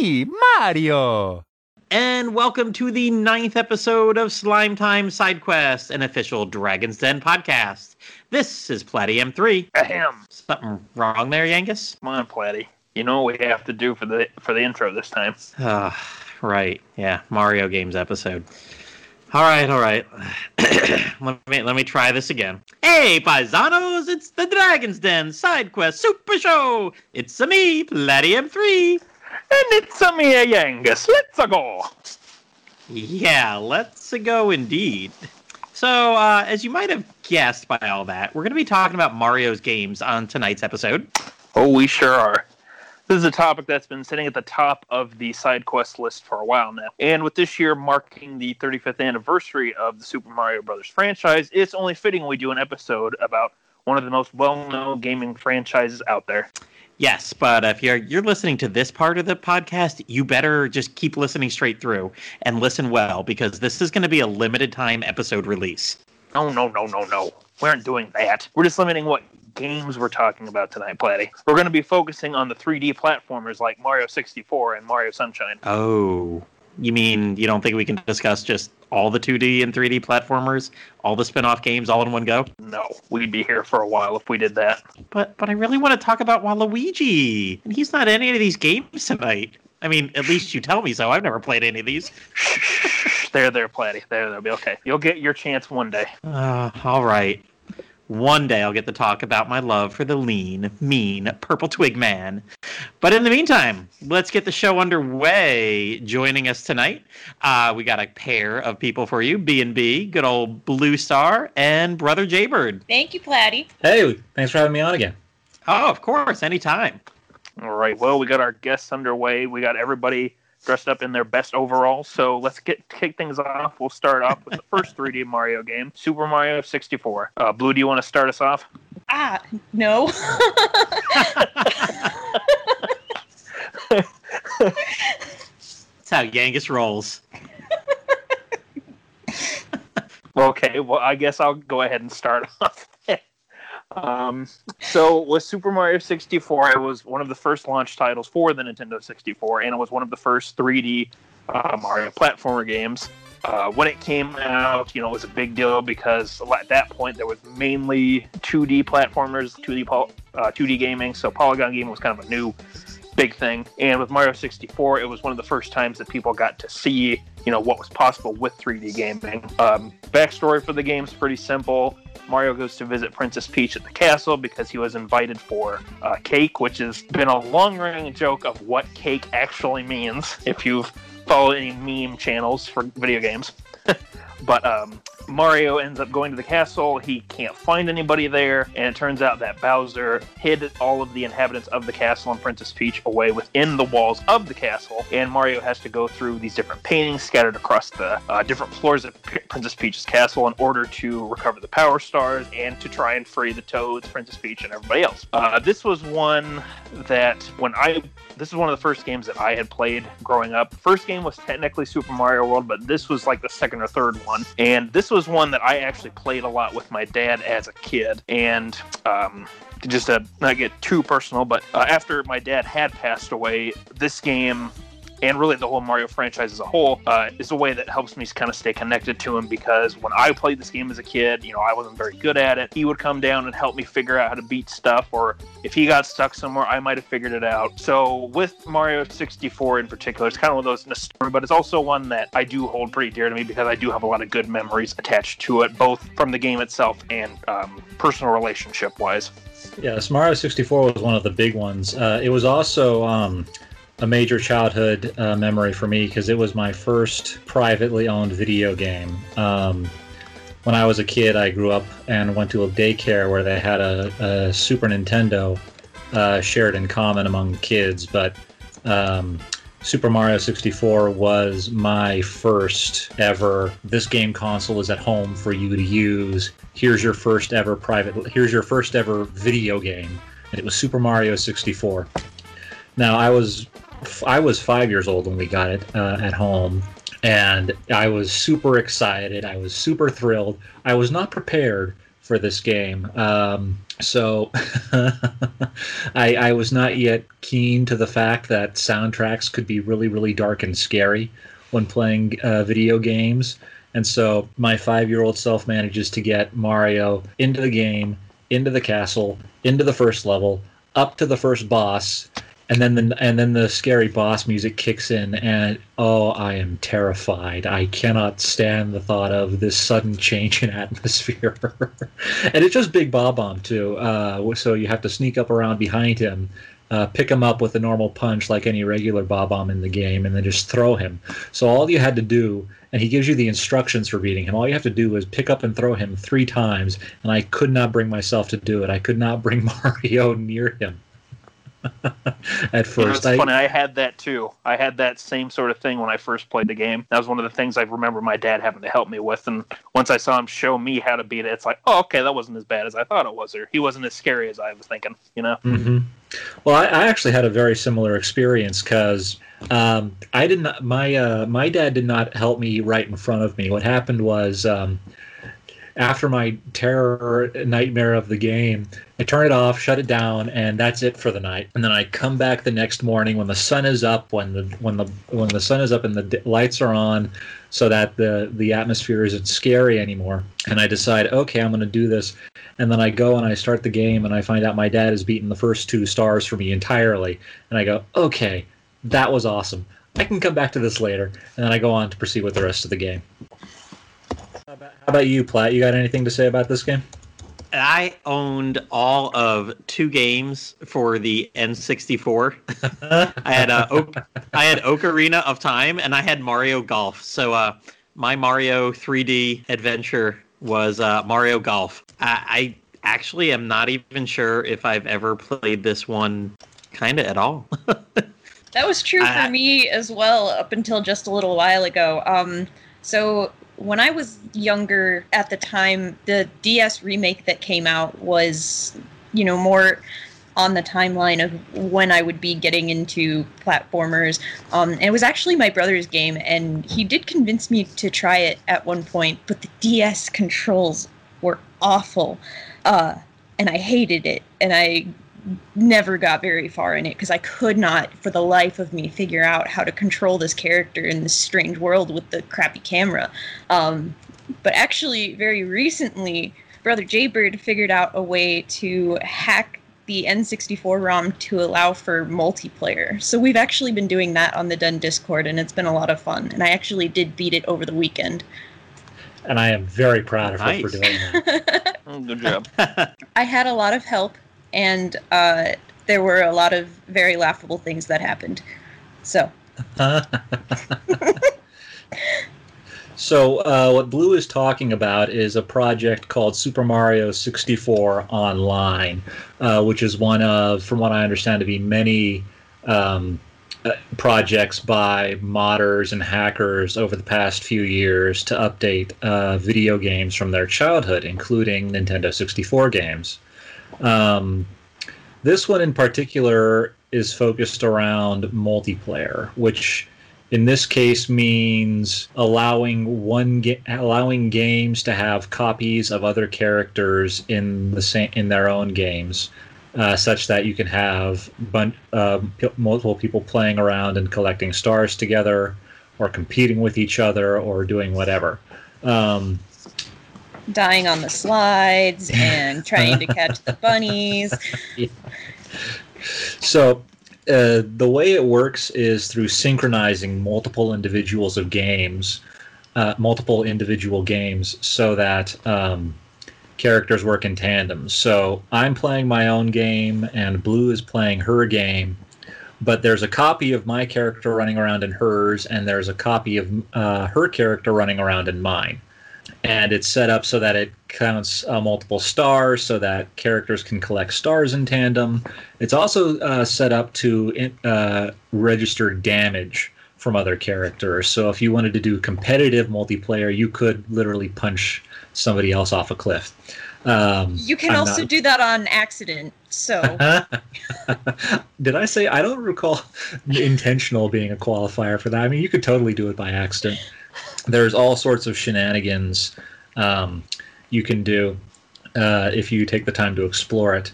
me, Mario. And welcome to the ninth episode of Slime Time Side Quest, an official Dragon's Den podcast. This is Platty M3. Ahem. Something wrong there, Yangus? Come on, Platty. You know what we have to do for the for the intro this time. Ah, right. Yeah, Mario games episode. All right, all right. let me let me try this again. Hey, paisanos! It's the Dragon's Den Side Quest Super Show. It's a me, Platty M3. And it's a me, Yangus. Let's go. Yeah, let's go indeed. So, uh, as you might have guessed by all that, we're going to be talking about Mario's games on tonight's episode. Oh, we sure are. This is a topic that's been sitting at the top of the side quest list for a while now. And with this year marking the 35th anniversary of the Super Mario Brothers franchise, it's only fitting we do an episode about one of the most well-known gaming franchises out there. Yes, but if you're you're listening to this part of the podcast, you better just keep listening straight through and listen well because this is going to be a limited time episode release. No, no, no, no, no. We aren't doing that. We're just limiting what games we're talking about tonight, Platty. We're going to be focusing on the 3D platformers like Mario 64 and Mario Sunshine. Oh, you mean you don't think we can discuss just all the 2D and 3D platformers, all the spin-off games all in one go? No, we'd be here for a while if we did that. But but I really want to talk about Waluigi, and he's not in any of these games tonight. I mean, at least you tell me so. I've never played any of these. There, there, Platty. There, they'll be okay. You'll get your chance one day. Uh, all right. One day I'll get to talk about my love for the lean, mean Purple Twig Man. But in the meantime, let's get the show underway. Joining us tonight, uh, we got a pair of people for you: B and B, good old Blue Star, and Brother Jaybird. Thank you, Platty. Hey, thanks for having me on again. Oh, of course, anytime. All right. Well, we got our guests underway. We got everybody dressed up in their best overalls. So let's get kick things off. We'll start off with the first 3D Mario game, Super Mario 64. Uh, Blue, do you want to start us off? Ah, no. That's how Yangus rolls. Okay, well, I guess I'll go ahead and start off. Um, so with Super Mario 64, it was one of the first launch titles for the Nintendo 64, and it was one of the first 3D uh, Mario platformer games. Uh, when it came out, you know, it was a big deal because at that point there was mainly 2D platformers, 2D pol- uh, 2D gaming. So polygon gaming was kind of a new big thing. And with Mario 64, it was one of the first times that people got to see, you know, what was possible with 3D gaming. Um, backstory for the game is pretty simple. Mario goes to visit Princess Peach at the castle because he was invited for uh, cake, which has been a long-running joke of what cake actually means. If you've followed any meme channels for video games, but um, Mario ends up going to the castle. He can't find anybody there, and it turns out that Bowser hid all of the inhabitants of the castle and Princess Peach away within the walls of the castle. And Mario has to go through these different paintings scattered across the uh, different floors of P- Princess Peach's castle in order to recover the Power Stars and to try and free the Toads, Princess Peach, and everybody else. Uh, this was one that when I this is one of the first games that I had played growing up. First game was technically Super Mario World, but this was like the second or third one. And this was one that I actually played a lot with my dad as a kid. And um, just to not get too personal, but uh, after my dad had passed away, this game and really the whole Mario franchise as a whole, uh, is a way that helps me kind of stay connected to him because when I played this game as a kid, you know, I wasn't very good at it. He would come down and help me figure out how to beat stuff, or if he got stuck somewhere, I might have figured it out. So with Mario 64 in particular, it's kind of one of those nostalgia, but it's also one that I do hold pretty dear to me because I do have a lot of good memories attached to it, both from the game itself and um, personal relationship wise. Yes, Mario 64 was one of the big ones. Uh, it was also um, a major childhood uh, memory for me because it was my first privately owned video game. Um, when I was a kid, I grew up and went to a daycare where they had a, a Super Nintendo uh, shared in common among kids, but um, Super Mario 64 was my first ever. This game console is at home for you to use. Here's your first ever private. Here's your first ever video game, and it was Super Mario 64. Now I was I was five years old when we got it uh, at home, and I was super excited. I was super thrilled. I was not prepared for this game. Um, so I, I was not yet keen to the fact that soundtracks could be really, really dark and scary when playing uh, video games. And so my five year old self manages to get Mario into the game, into the castle, into the first level, up to the first boss, and then the and then the scary boss music kicks in and oh i am terrified. I cannot stand the thought of this sudden change in atmosphere. And it's just big bob-omb too uh, so you have to sneak up around behind him uh, pick him up with a normal punch like any regular bob-omb in the game and then just throw him. So all you had to do and he gives you the instructions for beating him all you have to do is pick up and throw him three times and i could not bring myself to do it. I could not bring mario near him at first. You know, it's I, funny. I had that too. I had that same sort of thing when I first played the game. That was one of the things I remember my dad having to help me with. And once I saw him show me how to beat it, it's like, oh, okay, that wasn't as bad as I thought it was. Or he wasn't as scary as I was thinking. You know. hmm Well, I, I actually had a very similar experience because um, I did not. My uh, my dad did not help me right in front of me. What happened was. Um, after my terror nightmare of the game, I turn it off, shut it down, and that's it for the night. And then I come back the next morning when the sun is up, when the when the when the sun is up and the lights are on, so that the the atmosphere isn't scary anymore. And I decide, okay, I'm going to do this. And then I go and I start the game, and I find out my dad has beaten the first two stars for me entirely. And I go, okay, that was awesome. I can come back to this later. And then I go on to proceed with the rest of the game. How about, how about you, Platt? You got anything to say about this game? I owned all of two games for the N64. I had uh, Oak, I had Ocarina of Time and I had Mario Golf. So uh, my Mario 3D adventure was uh, Mario Golf. I, I actually am not even sure if I've ever played this one kind of at all. That was true I- for me as well up until just a little while ago. Um, so when I was younger at the time, the DS remake that came out was, you know, more on the timeline of when I would be getting into platformers. Um, and it was actually my brother's game, and he did convince me to try it at one point, but the DS controls were awful. Uh, and I hated it. And I never got very far in it because I could not, for the life of me, figure out how to control this character in this strange world with the crappy camera. Um, but actually, very recently, Brother Jaybird figured out a way to hack the N64 ROM to allow for multiplayer. So we've actually been doing that on the Den Discord, and it's been a lot of fun. And I actually did beat it over the weekend. And I am very proud of her for Nice. doing that. Mm, Good job. I had a lot of help, and uh, there were a lot of very laughable things that happened. So, so, uh, what Blue is talking about is a project called Super Mario 64 Online, uh, which is one of, from what I understand, to be many um, uh, projects by modders and hackers over the past few years to update uh, video games from their childhood, including Nintendo 64 games. Um, this one in particular is focused around multiplayer, which in this case means allowing one ga- allowing games to have copies of other characters in the same in their own games, uh, such that you can have bun- uh, p- multiple people playing around and collecting stars together, or competing with each other, or doing whatever. Um, dying on the slides and trying to catch the bunnies. So, uh, the way it works is through synchronizing multiple individuals of games, uh, multiple individual games, so that um, characters work in tandem. So, I'm playing my own game, and Blue is playing her game. But there's a copy of my character running around in hers, and there's a copy of uh, her character running around in mine and it's set up so that it counts uh, multiple stars so that characters can collect stars in tandem it's also uh, set up to in- uh, register damage from other characters so if you wanted to do competitive multiplayer you could literally punch somebody else off a cliff um, You can I'm also not- do that on accident. So, Did I say I don't recall intentional being a qualifier for that? I mean, you could totally do it by accident. There's all sorts of shenanigans um, you can do. uh, if you take the time to explore it.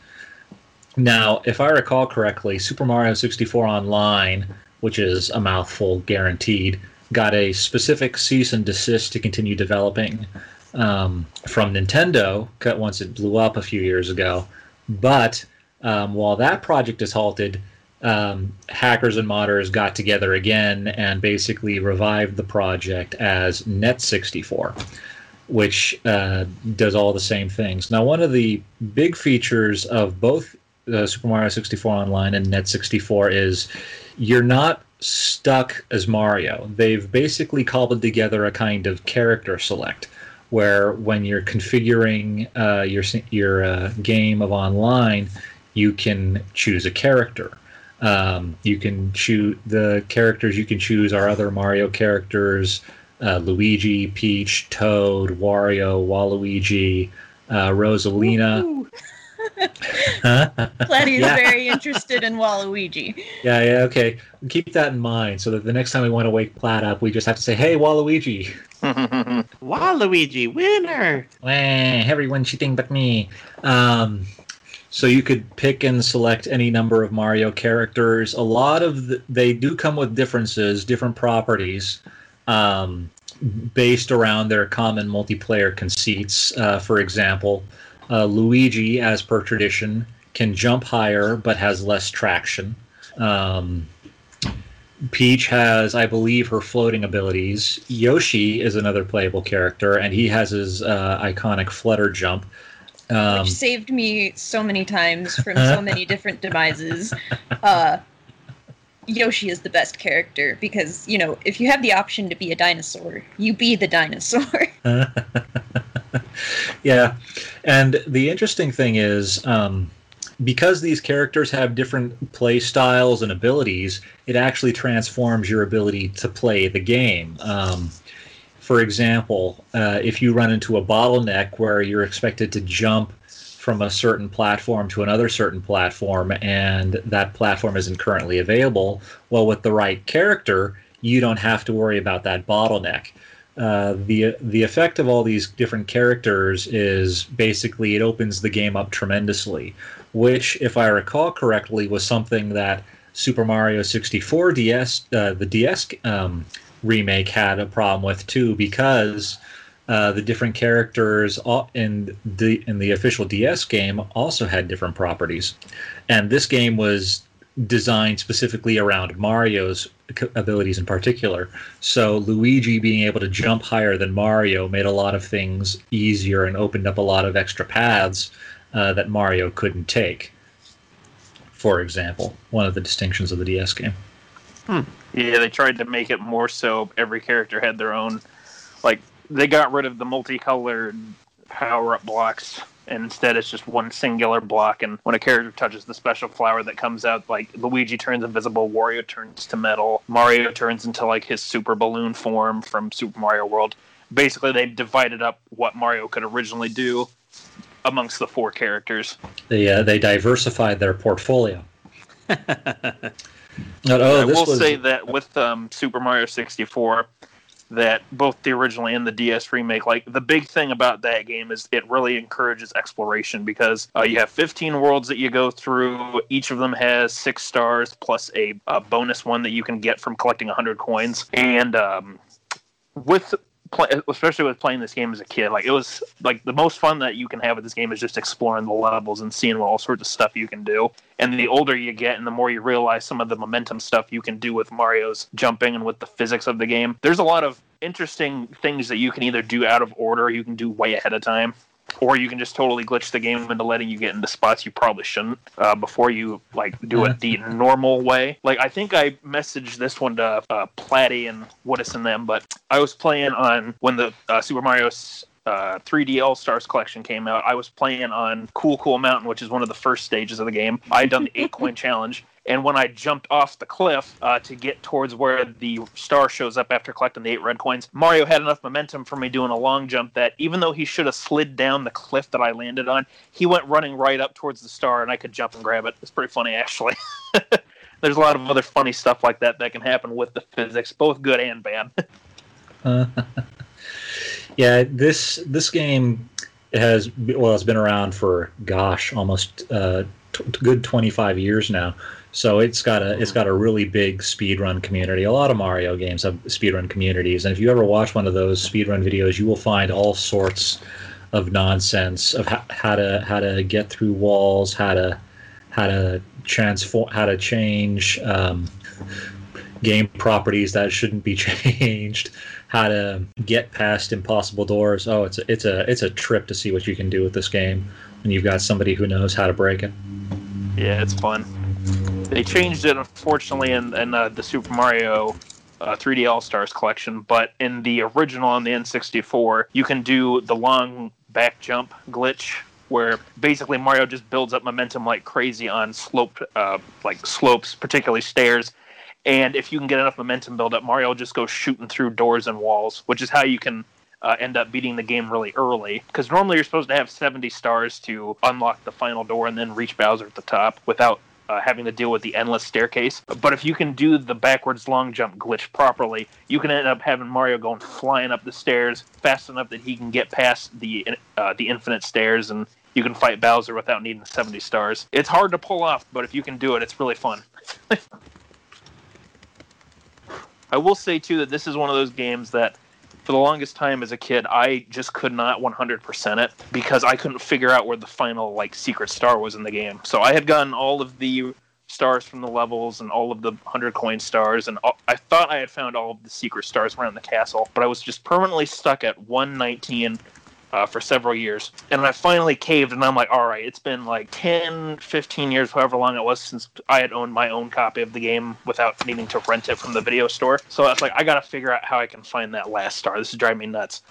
Now, if I recall correctly, Super Mario 64 Online, which is a mouthful guaranteed, got a specific cease and desist to continue developing um, from Nintendo once it blew up a few years ago. But um, while that project is halted, um, hackers and modders got together again and basically revived the project as Net64, which uh, does all the same things. Now, one of the big features of both uh, Super Mario 64 Online and Net64 is you're not stuck as Mario. They've basically cobbled together a kind of character select where when you're configuring uh, your your uh, game of online, you can choose a character. Um, you can choose the characters you can choose are other Mario characters: uh, Luigi, Peach, Toad, Wario, Waluigi, uh, Rosalina. Platy is yeah. very interested in Waluigi. Yeah, yeah, okay. Keep that in mind so that the next time we want to wake Plat up, we just have to say, "Hey, Waluigi." Waluigi, winner! Wah, everyone cheating but me. Um, so you could pick and select any number of Mario characters. A lot of the, they do come with differences, different properties, um, based around their common multiplayer conceits. Uh, for example, uh, Luigi, as per tradition, can jump higher but has less traction. Um, Peach has, I believe, her floating abilities. Yoshi is another playable character, and he has his uh, iconic flutter jump. Um, Which saved me so many times from so many different devices. Uh, Yoshi is the best character because, you know, if you have the option to be a dinosaur, you be the dinosaur. yeah. And the interesting thing is, um, because these characters have different play styles and abilities, it actually transforms your ability to play the game. Um, for example, uh, if you run into a bottleneck where you're expected to jump from a certain platform to another certain platform and that platform isn't currently available, well, with the right character, you don't have to worry about that bottleneck. Uh, the the effect of all these different characters is basically it opens the game up tremendously which, if I recall correctly, was something that Super Mario 64 DS, uh, the DS um, remake, had a problem with too, because uh, the different characters in the in the official DS game also had different properties, and this game was designed specifically around Mario's abilities in particular. So Luigi being able to jump higher than Mario made a lot of things easier and opened up a lot of extra paths uh, that Mario couldn't take. For example, one of the distinctions of the DS game. Hmm. Yeah, they tried to make it more so every character had their own. Like they got rid of the multicolored power up blocks and instead it's just one singular block and when a character touches the special flower that comes out like luigi turns invisible wario turns to metal mario turns into like his super balloon form from super mario world basically they divided up what mario could originally do amongst the four characters. They uh, they diversified their portfolio. but, oh, I will was... say that with um, Super Mario 64, that both the original and the DS remake, like the big thing about that game is it really encourages exploration because uh, you have 15 worlds that you go through. Each of them has six stars plus a, a bonus one that you can get from collecting 100 coins. And um, with play, especially with playing this game as a kid, like it was like the most fun that you can have with this game is just exploring the levels and seeing what all sorts of stuff you can do. And the older you get, and the more you realize some of the momentum stuff you can do with Mario's jumping and with the physics of the game. There's a lot of interesting things that you can either do out of order, or you can do way ahead of time or you can just totally glitch the game into letting you get into spots you probably shouldn't uh, before you like do it the normal way. Like I think I messaged this one to uh, Platty and Woodis and them, but I was playing on when the uh, Super Mario uh, 3D All Stars collection came out, I was playing on Cool Cool Mountain, which is one of the first stages of the game. I had done the eight coin challenge, and when I jumped off the cliff uh, to get towards where the star shows up after collecting the eight red coins, Mario had enough momentum for me doing a long jump that even though he should have slid down the cliff that I landed on, he went running right up towards the star and I could jump and grab it. It's pretty funny, actually. There's a lot of other funny stuff like that that can happen with the physics, both good and bad. uh, yeah, this this game has well, it's been around for gosh, almost uh, t- good 25 years now. So it's got a it's got a really big speedrun community. A lot of Mario games have speedrun communities, and if you ever watch one of those speedrun videos, you will find all sorts of nonsense of how, how to how to get through walls, how to how to transform, how to change um, game properties that shouldn't be changed, how to get past impossible doors. Oh, it's a, it's a it's a trip to see what you can do with this game when you've got somebody who knows how to break it. Yeah, it's fun. They changed it, unfortunately, in, in uh, the Super Mario uh, 3D All Stars collection, but in the original on the N64, you can do the long back jump glitch where basically Mario just builds up momentum like crazy on slope, uh, like slopes, particularly stairs. And if you can get enough momentum build up, Mario will just go shooting through doors and walls, which is how you can uh, end up beating the game really early. Because normally you're supposed to have 70 stars to unlock the final door and then reach Bowser at the top without uh, having to deal with the endless staircase. But if you can do the backwards long jump glitch properly, you can end up having Mario going flying up the stairs fast enough that he can get past the uh, the infinite stairs, and you can fight Bowser without needing 70 stars. It's hard to pull off, but if you can do it, it's really fun. I will say too that this is one of those games that for the longest time as a kid, I just could not 100% it because I couldn't figure out where the final like secret star was in the game. So I had gotten all of the stars from the levels and all of the 100 coin stars and all, I thought I had found all of the secret stars around the castle, but I was just permanently stuck at 119 uh, for several years. And I finally caved, and I'm like, all right, it's been like 10, 15 years, however long it was since I had owned my own copy of the game without needing to rent it from the video store. So I was like, I got to figure out how I can find that last star. This is driving me nuts.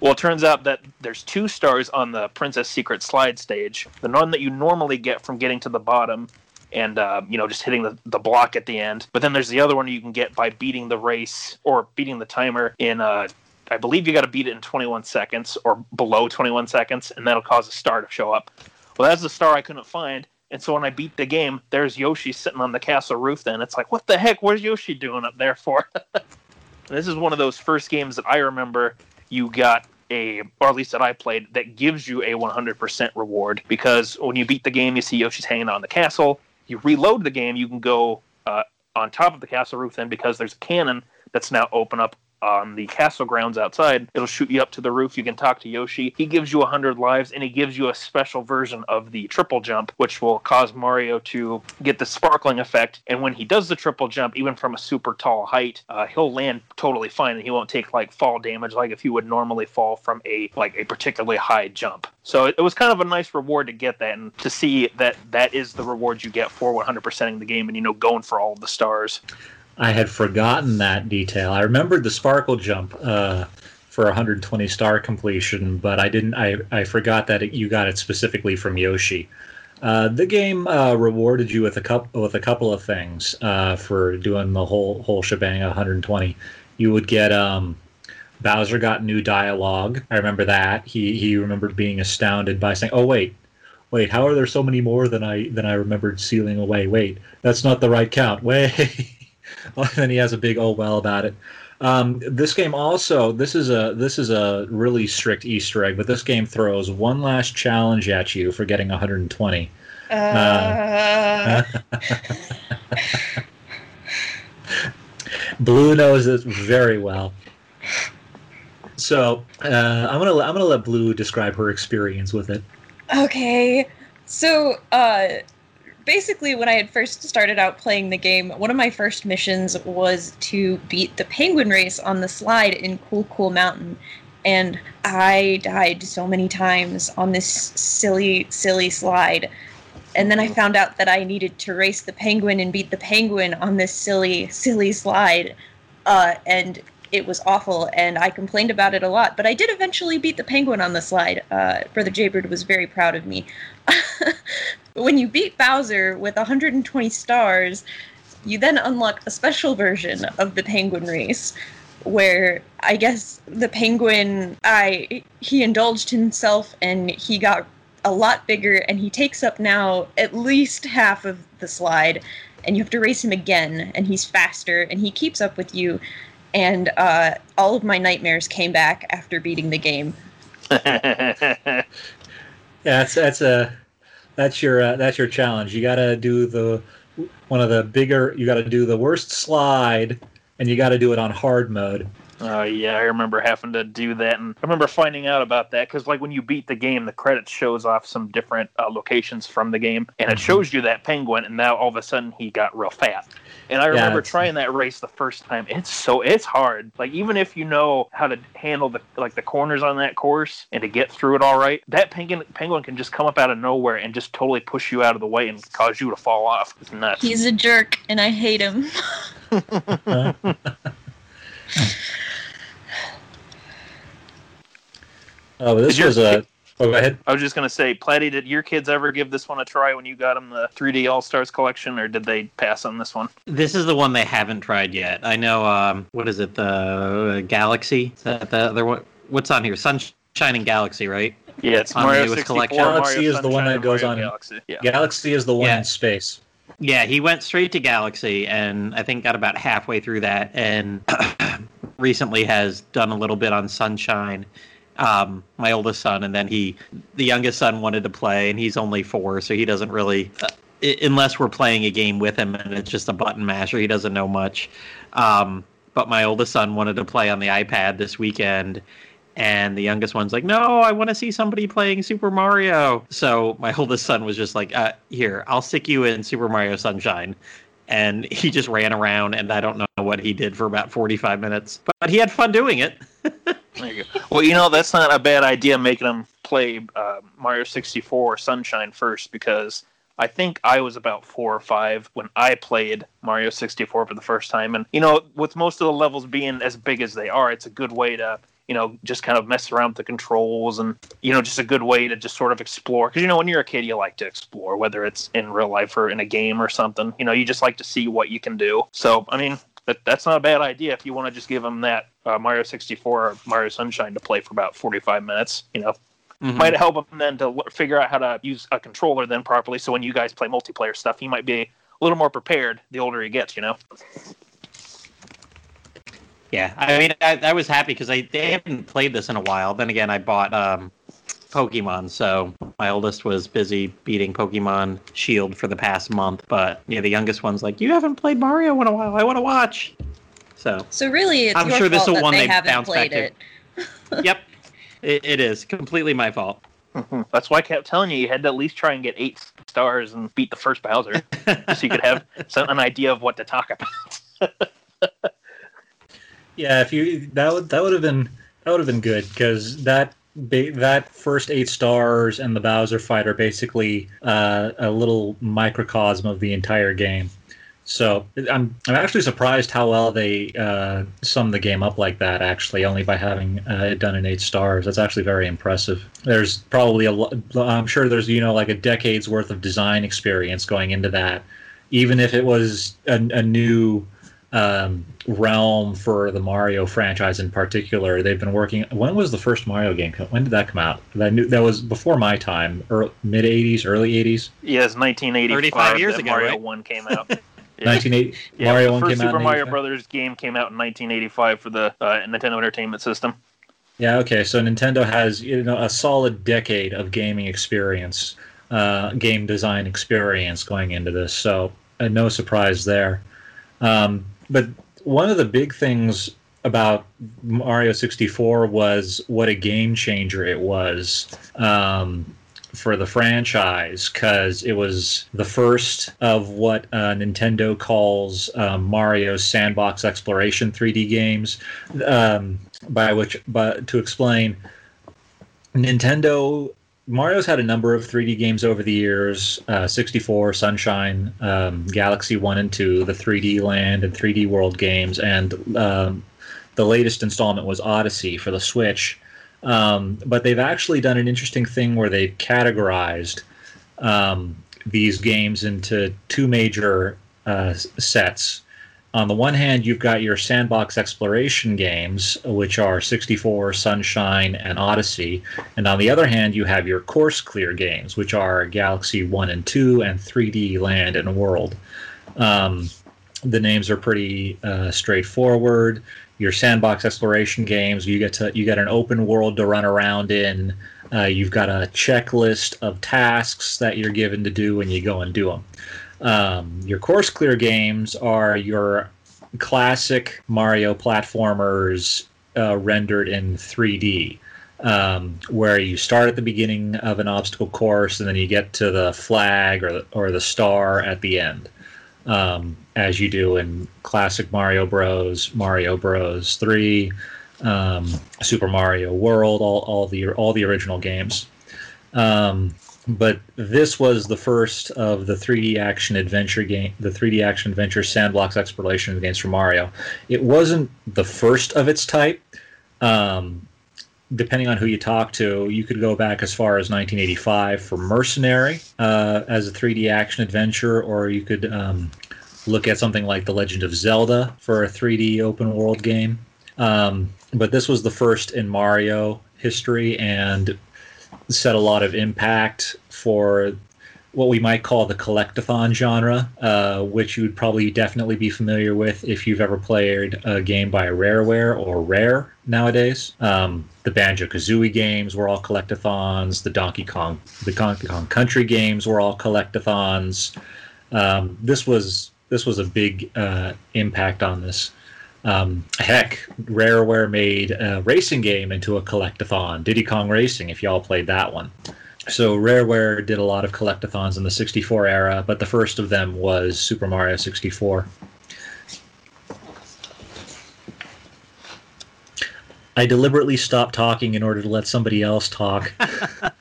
Well, it turns out that there's two stars on the Princess Secret slide stage. The one that you normally get from getting to the bottom and uh, you know just hitting the, the block at the end but then there's the other one you can get by beating the race or beating the timer in uh, I believe you got to beat it in 21 seconds or below 21 seconds, and that'll cause a star to show up. Well, that's the star I couldn't find. And so when I beat the game, there's Yoshi sitting on the castle roof. Then it's like, what the heck? What's Yoshi doing up there for? this is one of those first games that I remember you got a, or at least that I played, that gives you a 100% reward because when you beat the game, you see Yoshi's hanging on the castle. You reload the game, you can go uh, on top of the castle roof then because there's a cannon that's now open up on the castle grounds outside. It'll shoot you up to the roof. You can talk to Yoshi. He gives you 100 lives, and he gives you a special version of the triple jump, which will cause Mario to get the sparkling effect. And when he does the triple jump, even from a super tall height, uh, he'll land totally fine, and he won't take like fall damage like if he would normally fall from a like a particularly high jump. So it, it was kind of a nice reward to get that, and to see that that is the reward you get for 100%ing the game, and you know going for all the stars. I had forgotten that detail. I remembered the sparkle jump uh, for 120 star completion, but I didn't. I, I forgot that it, you got it specifically from Yoshi. Uh, the game uh, rewarded you with a couple with a couple of things uh, for doing the whole whole shebang 120. You would get um, Bowser got new dialogue. I remember that. He he remembered being astounded by saying, "Oh wait, wait, how are there so many more than I than I remembered sealing away? Wait, that's not the right count. Wait." and then he has a big oh well about it. Um, this game also this is a this is a really strict Easter egg, but this game throws one last challenge at you for getting 120. Uh... Uh, Blue knows this very well. So uh, I'm gonna I'm gonna let Blue describe her experience with it. Okay, so uh, basically when I had first started out playing the game, one of my first missions was to beat the penguin race on the slide in Cool Cool Mountain. And I died so many times on this silly, silly slide. And then I found out that I needed to race the penguin and beat the penguin on this silly, silly slide. Uh, and it was awful, and I complained about it a lot. But I did eventually beat the penguin on the slide. Uh, Brother Jaybird was very proud of me. when you beat Bowser with 120 stars, you then unlock a special version of the penguin race where I guess the penguin I he indulged himself and he got a lot bigger and he takes up now at least half of the slide and you have to race him again and he's faster and he keeps up with you and uh, all of my nightmares came back after beating the game Yeah, that's that's a that's your uh, that's your challenge. You got to do the one of the bigger. You got to do the worst slide, and you got to do it on hard mode. Oh yeah, I remember having to do that, and I remember finding out about that because, like, when you beat the game, the credits shows off some different uh, locations from the game, and it Mhm. shows you that penguin, and now all of a sudden he got real fat. And I remember it's- trying that race the first time. It's so it's hard. Like even if you know how to handle the like the corners on that course and to get through it all right, that penguin penguin can just come up out of nowhere and just totally push you out of the way and cause you to fall off. It's nuts. He's a jerk, and I hate him. Oh, but this Did your a. Oh, go ahead. I was just gonna say, Platty, did your kids ever give this one a try when you got them the 3D All Stars collection, or did they pass on this one? This is the one they haven't tried yet. I know. Um, what is it? The Galaxy. Is that the other one? What's on here? Sunshine and Galaxy, right? Yeah, it's On the Mario newest 64, collection. Galaxy Mario is the one that goes Mario on- Galaxy. Yeah. Galaxy is the one Yeah. in space. Yeah, he went straight to Galaxy, and I think got about halfway through that, and recently has done a little bit on Sunshine. Um, my oldest son, and then he, the youngest son, wanted to play, and he's only four, so he doesn't really, uh, unless we're playing a game with him and it's just a button masher, he doesn't know much. Um, but my oldest son wanted to play on the iPad this weekend, and the youngest one's like, "No, I want to see somebody playing Super Mario." So my oldest son was just like, uh, "Here, I'll stick you in Super Mario Sunshine." And he just ran around, and I don't know what he did for about forty-five minutes, but he had fun doing it. There you go. Well, you know that's not a bad idea making them play uh, Mario 64 Sunshine first because I think I was about four or five when I played Mario 64 for the first time, and you know, with most of the levels being as big as they are, it's a good way to you know just kind of mess around with the controls and you know just a good way to just sort of explore. Because you know when you're a kid you like to explore whether it's in real life or in a game or something. You know you just like to see what you can do. So i mean that, that's not a bad idea if you want to just give them that uh, Mario 64 or Mario Sunshine to play for about 45 minutes. You know, Mhm. might help him then to l- figure out how to use a controller then properly. So when you guys play multiplayer stuff, he might be a little more prepared the older he gets. You know. Yeah, I mean, I, I was happy because I they haven't played this in a while. Then again, I bought um, Pokemon, so my oldest was busy beating Pokemon Shield for the past month. But yeah, the youngest one's like, "You haven't played Mario in a while. I want to watch." So, So really, it's I'm your sure this fault is that one they they haven't bounce back played to. it. yep, it, it is completely my fault. Mm-hmm. That's why I kept telling you you had to at least try and get eight stars and beat the first Bowser, so you could have some, an idea of what to talk about. Yeah, if you that would that would have been that would have been good because that ba- that first eight stars and the Bowser fight are basically uh, a little microcosm of the entire game. So I'm I'm actually surprised how well they uh, summed the game up like that. Actually, only by having uh, it done in eight stars. That's actually very impressive. There's probably a lo- I'm sure there's you know like a decade's worth of design experience going into that. Even if it was a, a new um, realm for the Mario franchise in particular. They've been working. When was the first Mario game? come- When did that come out? That knew that was before my time, or mid '80s, early '80s. Yes, it's 1985 35 years that ago, Mario right? One came out. Yeah. 1980. Yeah, Mario the One first came out. Super in Mario Brothers game came out in 1985 for the uh, Nintendo Entertainment System. Yeah. Okay. So Nintendo has you know a solid decade of gaming experience, uh, game design experience going into this. So uh, no surprise there. Um, but one of the big things about Mario 64 was what a game changer it was um, for the franchise because it was the first of what uh, Nintendo calls um, Mario's sandbox exploration 3D games. Um, by which, but to explain, Nintendo Mario's had a number of 3D games over the years uh, 64, Sunshine, um, Galaxy 1 and 2, the 3D Land and 3D World games, and um, the latest installment was Odyssey for the Switch. Um, but they've actually done an interesting thing where they've categorized um, these games into two major uh, sets. On the one hand, you've got your sandbox exploration games, which are 64, Sunshine, and Odyssey. And on the other hand, you have your course clear games, which are Galaxy 1 and 2 and 3D Land and World. Um, the names are pretty uh, straightforward. Your sandbox exploration games, you get to you get an open world to run around in. Uh, you've got a checklist of tasks that you're given to do, and you go and do them. Um, your course clear games are your classic Mario platformers uh, rendered in 3D, um, where you start at the beginning of an obstacle course and then you get to the flag or the, or the star at the end, um, as you do in classic Mario Bros, Mario Bros 3, um, Super Mario World, all, all the all the original games. But this was the first of the 3D action adventure game, the 3D action adventure sandbox exploration games for Mario. It wasn't the first of its type. Um, depending on who you talk to, you could go back as far as 1985 for Mercenary uh, as a 3D action adventure, or you could um, look at something like The Legend of Zelda for a 3D open world game. Um, but this was the first in Mario history, and set a lot of impact for what we might call the collectathon genre, uh, which you would probably definitely be familiar with if you've ever played a game by Rareware or Rare nowadays. Um, the Banjo Kazooie games were all collectathons. The Donkey Kong, the Donkey Kong Country games were all collectathons. Um, this was this was a big uh, impact on this. Um, heck, Rareware made a racing game into a collectathon, Diddy Kong Racing, if y'all played that one. So Rareware did a lot of collectathons in the 64 era, but the first of them was Super Mario 64. I deliberately stopped talking in order to let somebody else talk. I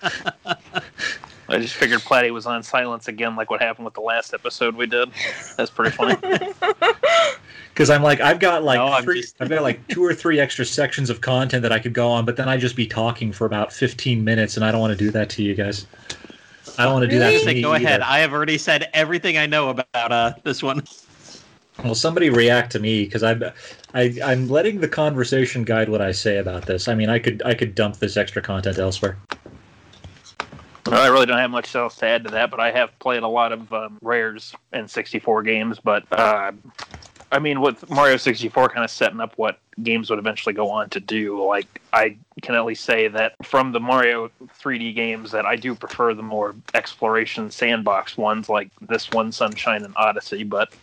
just figured Platty was on silence again, like what happened with the last episode we did. That's pretty funny. because I'm like I've got like No, three, just- I've got like two or three extra sections of content that I could go on, but then I'd just be talking for about 15 minutes, and I don't want to do that to you guys. I don't want to do that Really? to Say, me. go ahead. I have already said everything I know about uh, this one. Well, somebody react to me because I'm I, I'm letting the conversation guide what I say about this. I mean, I could I could dump this extra content elsewhere. Well, I really don't have much else to add to that, but I have played a lot of um, rares N64 games. But uh, I mean, with Mario 64 kind of setting up what games would eventually go on to do, like I can at least say that from the Mario 3D games, that I do prefer the more exploration sandbox ones, like this one, Sunshine and Odyssey. But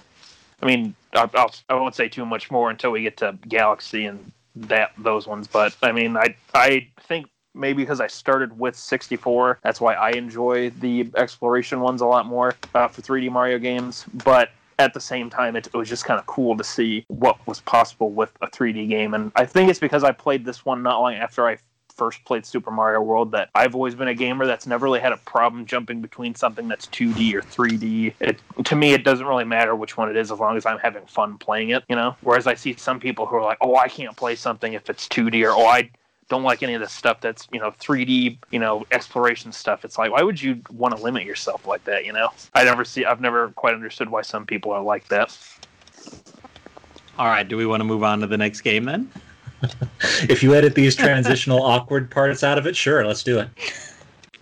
I mean, I, I'll, I won't say too much more until we get to Galaxy and that those ones. But I mean, I I think maybe because I started with 64, that's why I enjoy the exploration ones a lot more uh, for 3D Mario games. But at the same time, it, it was just kind of cool to see what was possible with a 3D game. And I think it's because I played this one not long after I first played Super Mario World that I've always been a gamer that's never really had a problem jumping between something that's 2D or 3D. It, to me, it doesn't really matter which one it is as long as I'm having fun playing it, you know? Whereas I see some people who are like, oh, I can't play something if it's 2D or, oh, I don't like any of the stuff that's, you know, 3D, you know, exploration stuff. It's like, why would you want to limit yourself like that, you know? I never see, I've never quite understood why some people are like that. All right. Do we want to move on to the next game then? If you edit these transitional awkward parts out of it, sure, let's do it.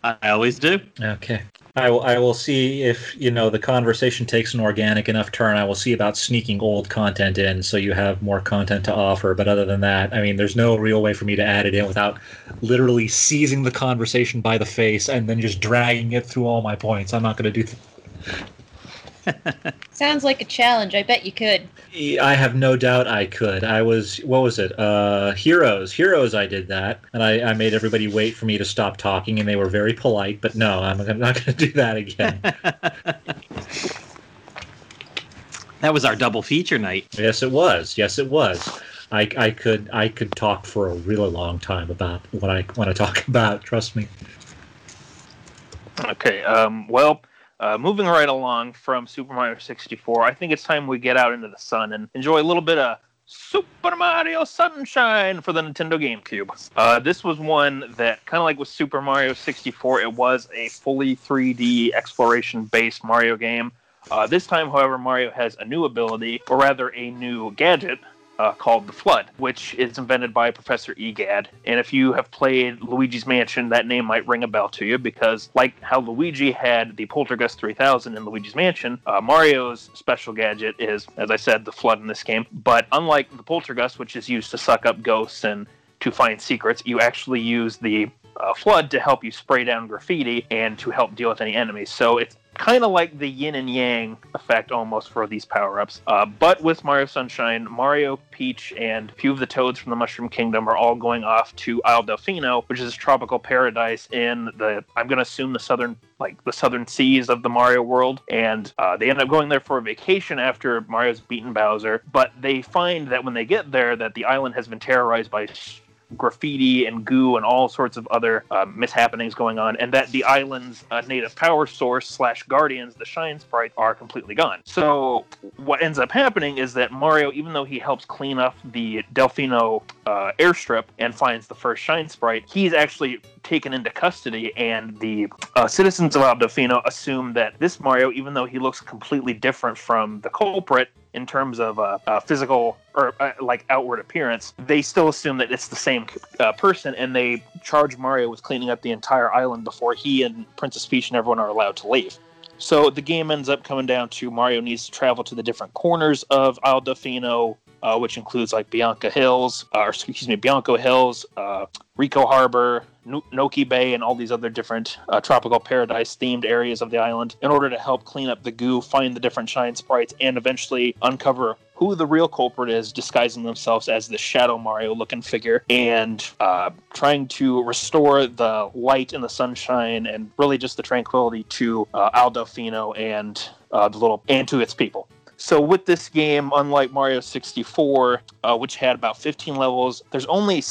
I always do. Okay. I will, I will see if you know the conversation takes an organic enough turn. I will see about sneaking old content in so you have more content to offer. But other than that, I mean, there's no real way for me to add it in without literally seizing the conversation by the face and then just dragging it through all my points. I'm not going to do. Sounds like a challenge. I bet you could. I have no doubt I could. I was what was it? Uh, Heroes. Heroes. I did that, and I, I made everybody wait for me to stop talking, and they were very polite. But no, I'm, I'm not going to do that again. That was our double feature night. yes, it was. Yes, it was. I, I could I could talk for a really long time about what I want to talk about. Trust me. Okay. Um, well, uh, moving right along from Super Mario 64, I think it's time we get out into the sun and enjoy a little bit of Super Mario Sunshine for the Nintendo GameCube. Uh, this was one that, kind of like with Super Mario 64, it was a fully 3D exploration based Mario game. Uh, this time, however, Mario has a new ability, or rather, a new gadget uh, called the FLUDD, which is invented by Professor Egad. And if you have played Luigi's Mansion, that name might ring a bell to you because, like how Luigi had the Poltergust 3000 in Luigi's Mansion, uh, Mario's special gadget is, as I said, the FLUDD in this game. But unlike the Poltergust, which is used to suck up ghosts and to find secrets, you actually use the uh, FLUDD to help you spray down graffiti and to help deal with any enemies. So it's kind of like the yin and yang effect almost for these power ups. Uh, but with Mario Sunshine, Mario, Peach, and a few of the toads from the Mushroom Kingdom are all going off to Isle Delfino, which is tropical paradise in the, I'm going to assume the southern, like the southern seas of the Mario world. And uh, they end up going there for a vacation after Mario's beaten Bowser. But they find that when they get there, that the island has been terrorized by graffiti and goo and all sorts of other uh, mishappenings going on, and that the island's uh, native power source slash guardians, the Shine Sprite, are completely gone. So what ends up happening is that Mario, even though he helps clean up the Delfino uh, airstrip and finds the first Shine Sprite, he's actually taken into custody, and the uh, citizens of Isle Delfino assume that this Mario, even though he looks completely different from the culprit, in terms of uh, uh, physical or uh, like outward appearance, they still assume that it's the same uh, person, and they charge Mario with cleaning up the entire island before he and Princess Peach and everyone are allowed to leave. So the game ends up coming down to Mario needs to travel to the different corners of Isle Delfino, uh, which includes like Bianca Hills, uh, or excuse me, Bianco Hills, uh, Ricco Harbor, Noki Bay, and all these other different uh, tropical paradise themed areas of the island in order to help clean up the goo, find the different shine sprites, and eventually uncover who the real culprit is, disguising themselves as the Shadow Mario looking figure, and uh, trying to restore the light and the sunshine and really just the tranquility to uh, Isle Delfino and uh, the little and to its people. So with this game, unlike Mario 64, uh, which had about 15 levels, there's only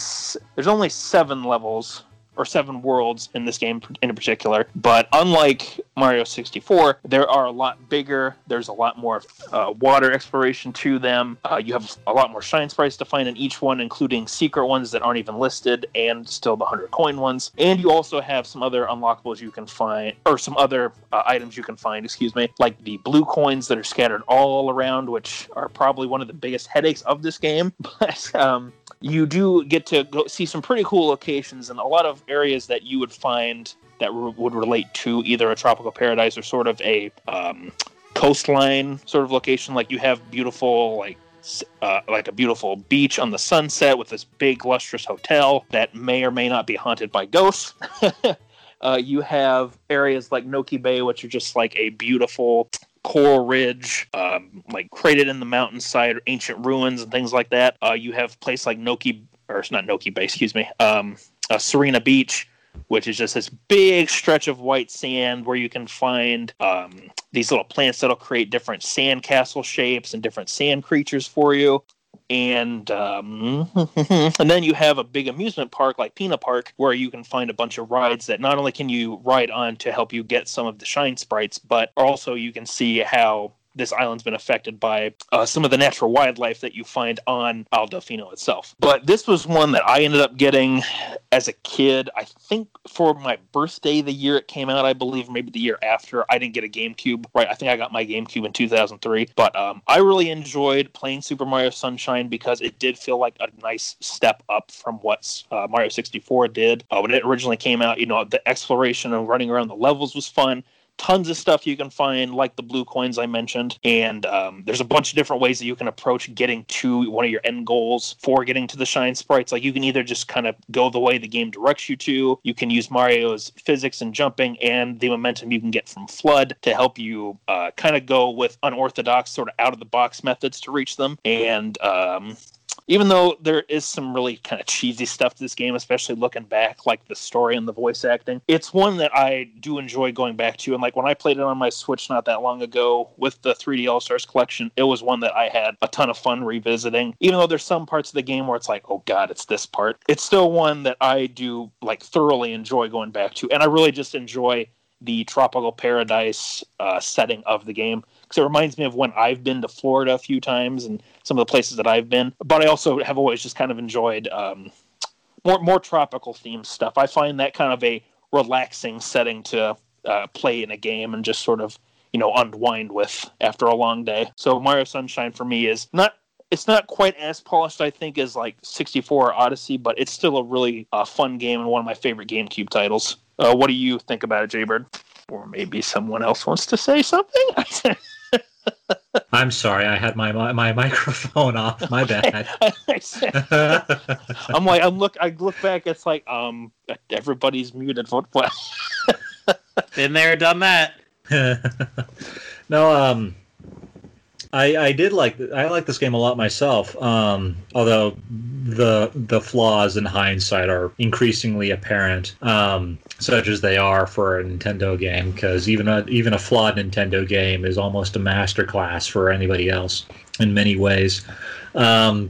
there's only seven levels or seven worlds in this game in particular. But unlike Mario 64, there are a lot bigger. There's a lot more uh, water exploration to them. Uh, you have a lot more shine sprites to find in each one, including secret ones that aren't even listed, and still the 100 coin ones. And you also have some other unlockables you can find, or some other uh, items you can find, excuse me, like the blue coins that are scattered all around, which are probably one of the biggest headaches of this game. But um, you do get to go see some pretty cool locations and a lot of areas that you would find that re- would relate to either a tropical paradise or sort of a um, coastline sort of location. Like you have beautiful like uh, like a beautiful beach on the sunset with this big lustrous hotel that may or may not be haunted by ghosts. uh, you have areas like Noki Bay, which are just like a beautiful coral ridge, um, like crated in the mountainside, ancient ruins and things like that. Uh, you have place like Noki, or it's not Noki Bay, excuse me, um, uh, Sirena Beach, which is just this big stretch of white sand where you can find um, these little plants that'll create different sand castle shapes and different sand creatures for you and um, and then you have a big amusement park like Pinna Park where you can find a bunch of rides that not only can you ride on to help you get some of the shine sprites, but also you can see how this island's been affected by uh, some of the natural wildlife that you find on Isle Delfino itself. But this was one that I ended up getting as a kid. I think for my birthday, the year it came out, I believe, maybe the year after. I didn't get a GameCube. Right, I think I got my GameCube in 2003. But um, I really enjoyed playing Super Mario Sunshine because it did feel like a nice step up from what uh, Mario 64 did. Uh, when it originally came out, you know, the exploration and running around the levels was fun tons of stuff you can find, like the blue coins I mentioned. And um, there's a bunch of different ways that you can approach getting to one of your end goals for getting to the shine sprites. Like you can either just kind of go the way the game directs you to, you can use Mario's physics and jumping and the momentum you can get from FLUDD to help you uh, kind of go with unorthodox, sort of out of the box methods to reach them. And um, even though there is some really kind of cheesy stuff to this game, especially looking back, like the story and the voice acting, it's one that I do enjoy going back to. And like when I played it on my Switch not that long ago with the 3D All Stars collection, it was one that I had a ton of fun revisiting. Even though there's some parts of the game where it's like, oh god, it's this part, it's still one that I do like thoroughly enjoy going back to. And I really just enjoy the tropical paradise uh, setting of the game because it reminds me of when I've been to Florida a few times and some of the places that I've been. But I also have always just kind of enjoyed um, more more tropical themed stuff. I find that kind of a relaxing setting to uh, play in a game and just sort of you know unwind with after a long day. So Mario Sunshine for me is not it's not quite as polished, I think, as like 64 or Odyssey, but it's still a really uh, fun game and one of my favorite GameCube titles. Uh, what do you think about it, Jaybird? Or maybe someone else wants to say something. I'm sorry, I had my my, my microphone off. My bad. I'm like, I'm look. I look back. It's like, um, everybody's muted. What? what? Been there, done that. no, um, I I did like I like this game a lot myself. Um, although the the flaws in hindsight are increasingly apparent, um, such as they are for a Nintendo game. Because even a even a flawed Nintendo game is almost a masterclass for anybody else in many ways. Um,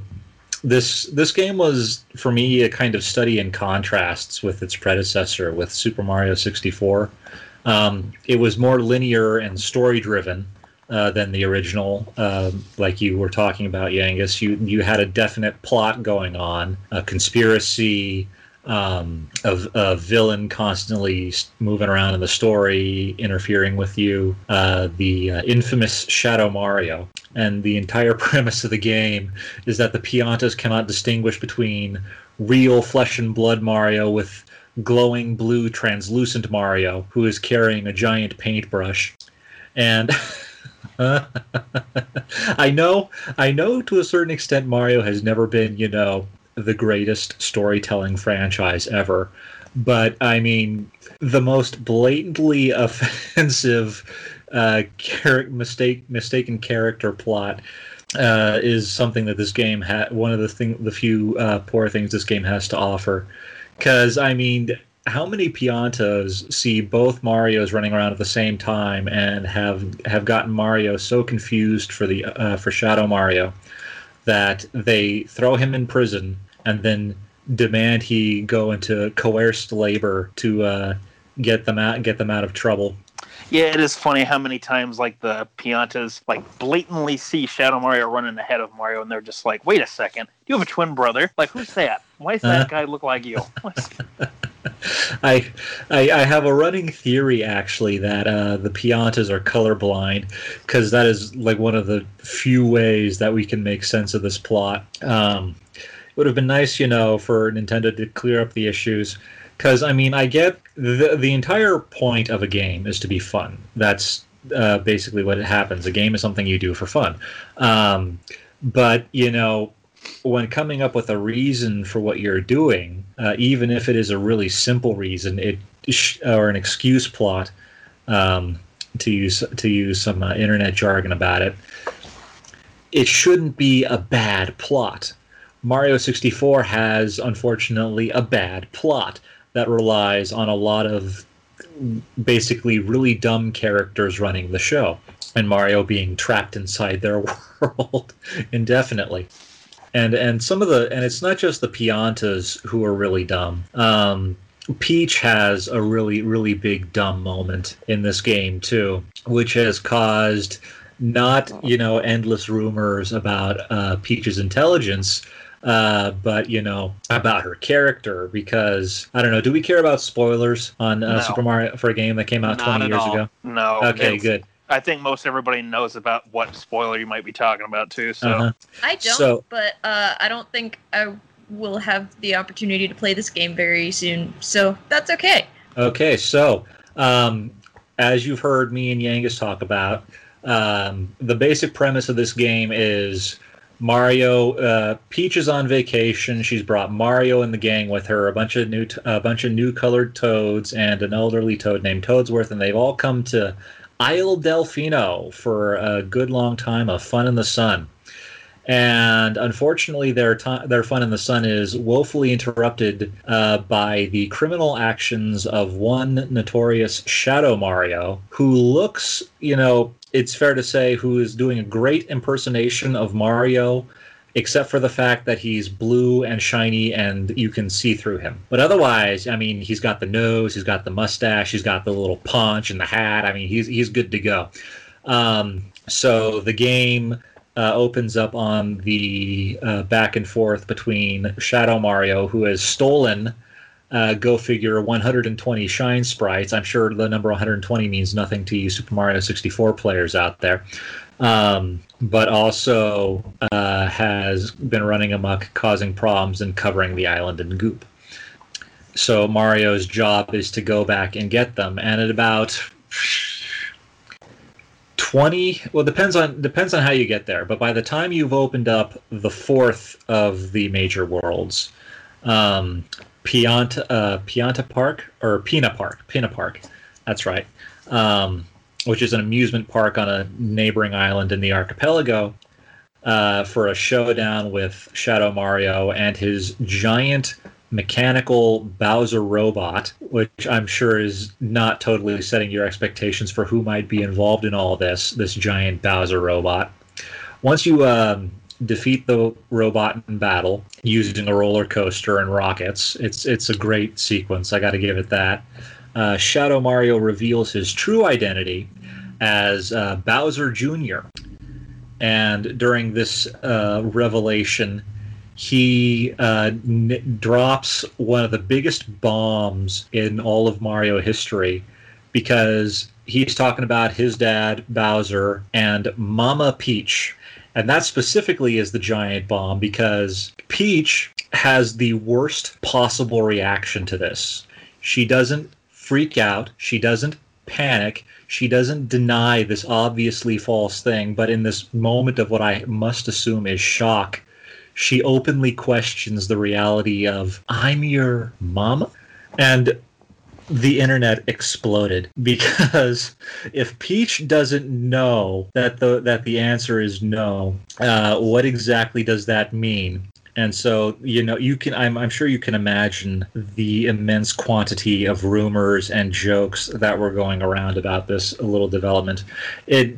this this game was for me a kind of study in contrasts with its predecessor, with Super Mario 64. Um, it was more linear and story driven uh, than the original. Uh, like you were talking about, Yangus, you you had a definite plot going on, a conspiracy, um, a, a, villain constantly moving around in the story, interfering with you. Uh, the uh, infamous Shadow Mario, and the entire premise of the game is that the Piantas cannot distinguish between real flesh and blood Mario with glowing blue translucent Mario who is carrying a giant paintbrush. And I know, I know to a certain extent, Mario has never been, you know, the greatest storytelling franchise ever. But I mean, the most blatantly offensive uh, char- mistake mistaken character plot uh, is something that this game had. One of the thing, the few uh, poor things this game has to offer. Because I mean, how many Piantas see both Mario's running around at the same time and have have gotten Mario so confused for the uh, for Shadow Mario that they throw him in prison and then demand he go into coerced labor to uh, get them out get them out of trouble. Yeah, it is funny how many times like the Piantas like blatantly see Shadow Mario running ahead of Mario, and they're just like, "Wait a second, you have a twin brother? Like, who's that? Why does that uh, guy look like you?" I, I, I have a running theory actually that uh, the Piantas are colorblind because that is like one of the few ways that we can make sense of this plot. Um, it would have been nice, you know, for Nintendo to clear up the issues because I mean I get the the entire point of a game is to be fun. That's uh, basically what it happens. A game is something you do for fun. Um, but you know when coming up with a reason for what you're doing, uh, even if it is a really simple reason, it or an excuse plot, um, to use to use some uh, internet jargon about it, it shouldn't be a bad plot. Mario 64 has unfortunately a bad plot that relies on a lot of basically really dumb characters running the show and Mario being trapped inside their world indefinitely and and some of the and it's not just the Piantas who are really dumb. Um, Peach has a really really big dumb moment in this game too, which has caused not you know endless rumors about uh, Peach's intelligence. Uh, but you know about her character because I don't know. Do we care about spoilers on uh, no. Super Mario for a game that came out Not twenty years all. ago? No. Okay, good. I think most everybody knows about what spoiler you might be talking about too. So uh-huh. I don't, so, but uh, I don't think I will have the opportunity to play this game very soon. So that's okay. Okay, so um, as you've heard me and Yangus talk about, um, the basic premise of this game is Mario. Uh, Peach is on vacation. She's brought Mario and the gang with her, a bunch of new, a bunch of new colored toads, and an elderly toad named Toadsworth, and they've all come to Isle Delfino for a good long time of fun in the sun. And unfortunately, their their fun in the sun is woefully interrupted uh, by the criminal actions of one notorious Shadow Mario, who looks, you know, it's fair to say, who is doing a great impersonation of Mario except for the fact that he's blue and shiny and you can see through him. But otherwise, I mean, he's got the nose, he's got the mustache, he's got the little punch and the hat. I mean, he's he's good to go. Um, so the game uh, opens up on the uh, back and forth between Shadow Mario, who has stolen uh, go figure 120 shine sprites. I'm sure the number 120 means nothing to you Super Mario 64 players out there. Um, but also uh, has been running amok, causing problems and covering the island in goop. So Mario's job is to go back and get them, and at about 20 well depends on depends on how you get there but by the time you've opened up the fourth of the major worlds um pianta uh, pianta park or Pinna park Pinna park that's right um which is an amusement park on a neighboring island in the archipelago uh, for a showdown with shadow mario and his giant mechanical Bowser robot, which I'm sure is not totally setting your expectations for who might be involved in all this. This giant Bowser robot. Once you um, defeat the robot in battle using a roller coaster and rockets, it's it's a great sequence. I got to give it that. Uh, Shadow Mario reveals his true identity as uh, Bowser Jr. And during this uh, revelation, he uh, n- drops one of the biggest bombs in all of Mario history because he's talking about his dad, Bowser, and Mama Peach. And that specifically is the giant bomb because Peach has the worst possible reaction to this. She doesn't freak out, she doesn't panic, she doesn't deny this obviously false thing, but in this moment of what I must assume is shock, she openly questions the reality of I'm your mama. And the internet exploded because if Peach doesn't know that the that the answer is no, uh, what exactly does that mean? And so, you know, you can, I'm, I'm sure you can imagine the immense quantity of rumors and jokes that were going around about this little development. It,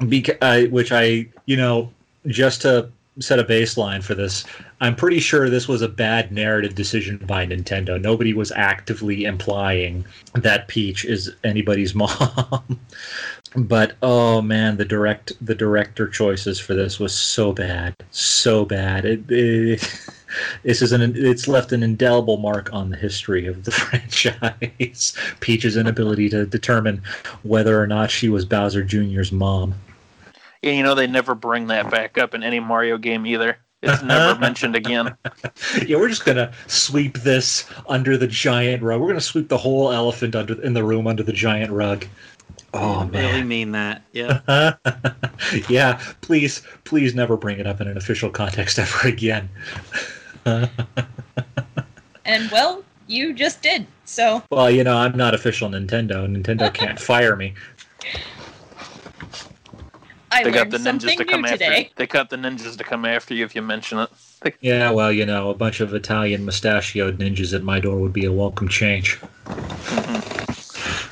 beca- uh, which I, you know, just to set a baseline for this. I'm pretty sure this was a bad narrative decision by Nintendo. Nobody was actively implying that Peach is anybody's mom. But oh man, the direct the director choices for this was so bad, so bad. It, it this is an it's left an indelible mark on the history of the franchise. Peach's inability to determine whether or not she was Bowser Jr.'s mom. Yeah, you know they never bring that back up in any Mario game either. It's never mentioned again. Yeah, we're just gonna sweep this under the giant rug. We're gonna sweep the whole elephant under in the room under the giant rug. Oh I really mean that. Yeah. yeah, please, please never bring it up in an official context ever again. And well, you just did. So well, you know, I'm not official Nintendo. Nintendo can't fire me. I They got the ninjas to come after you. today. They got the ninjas to come after you if you mention it. They- Yeah, well, you know, a bunch of Italian mustachioed ninjas at my door would be a welcome change. Mm-hmm.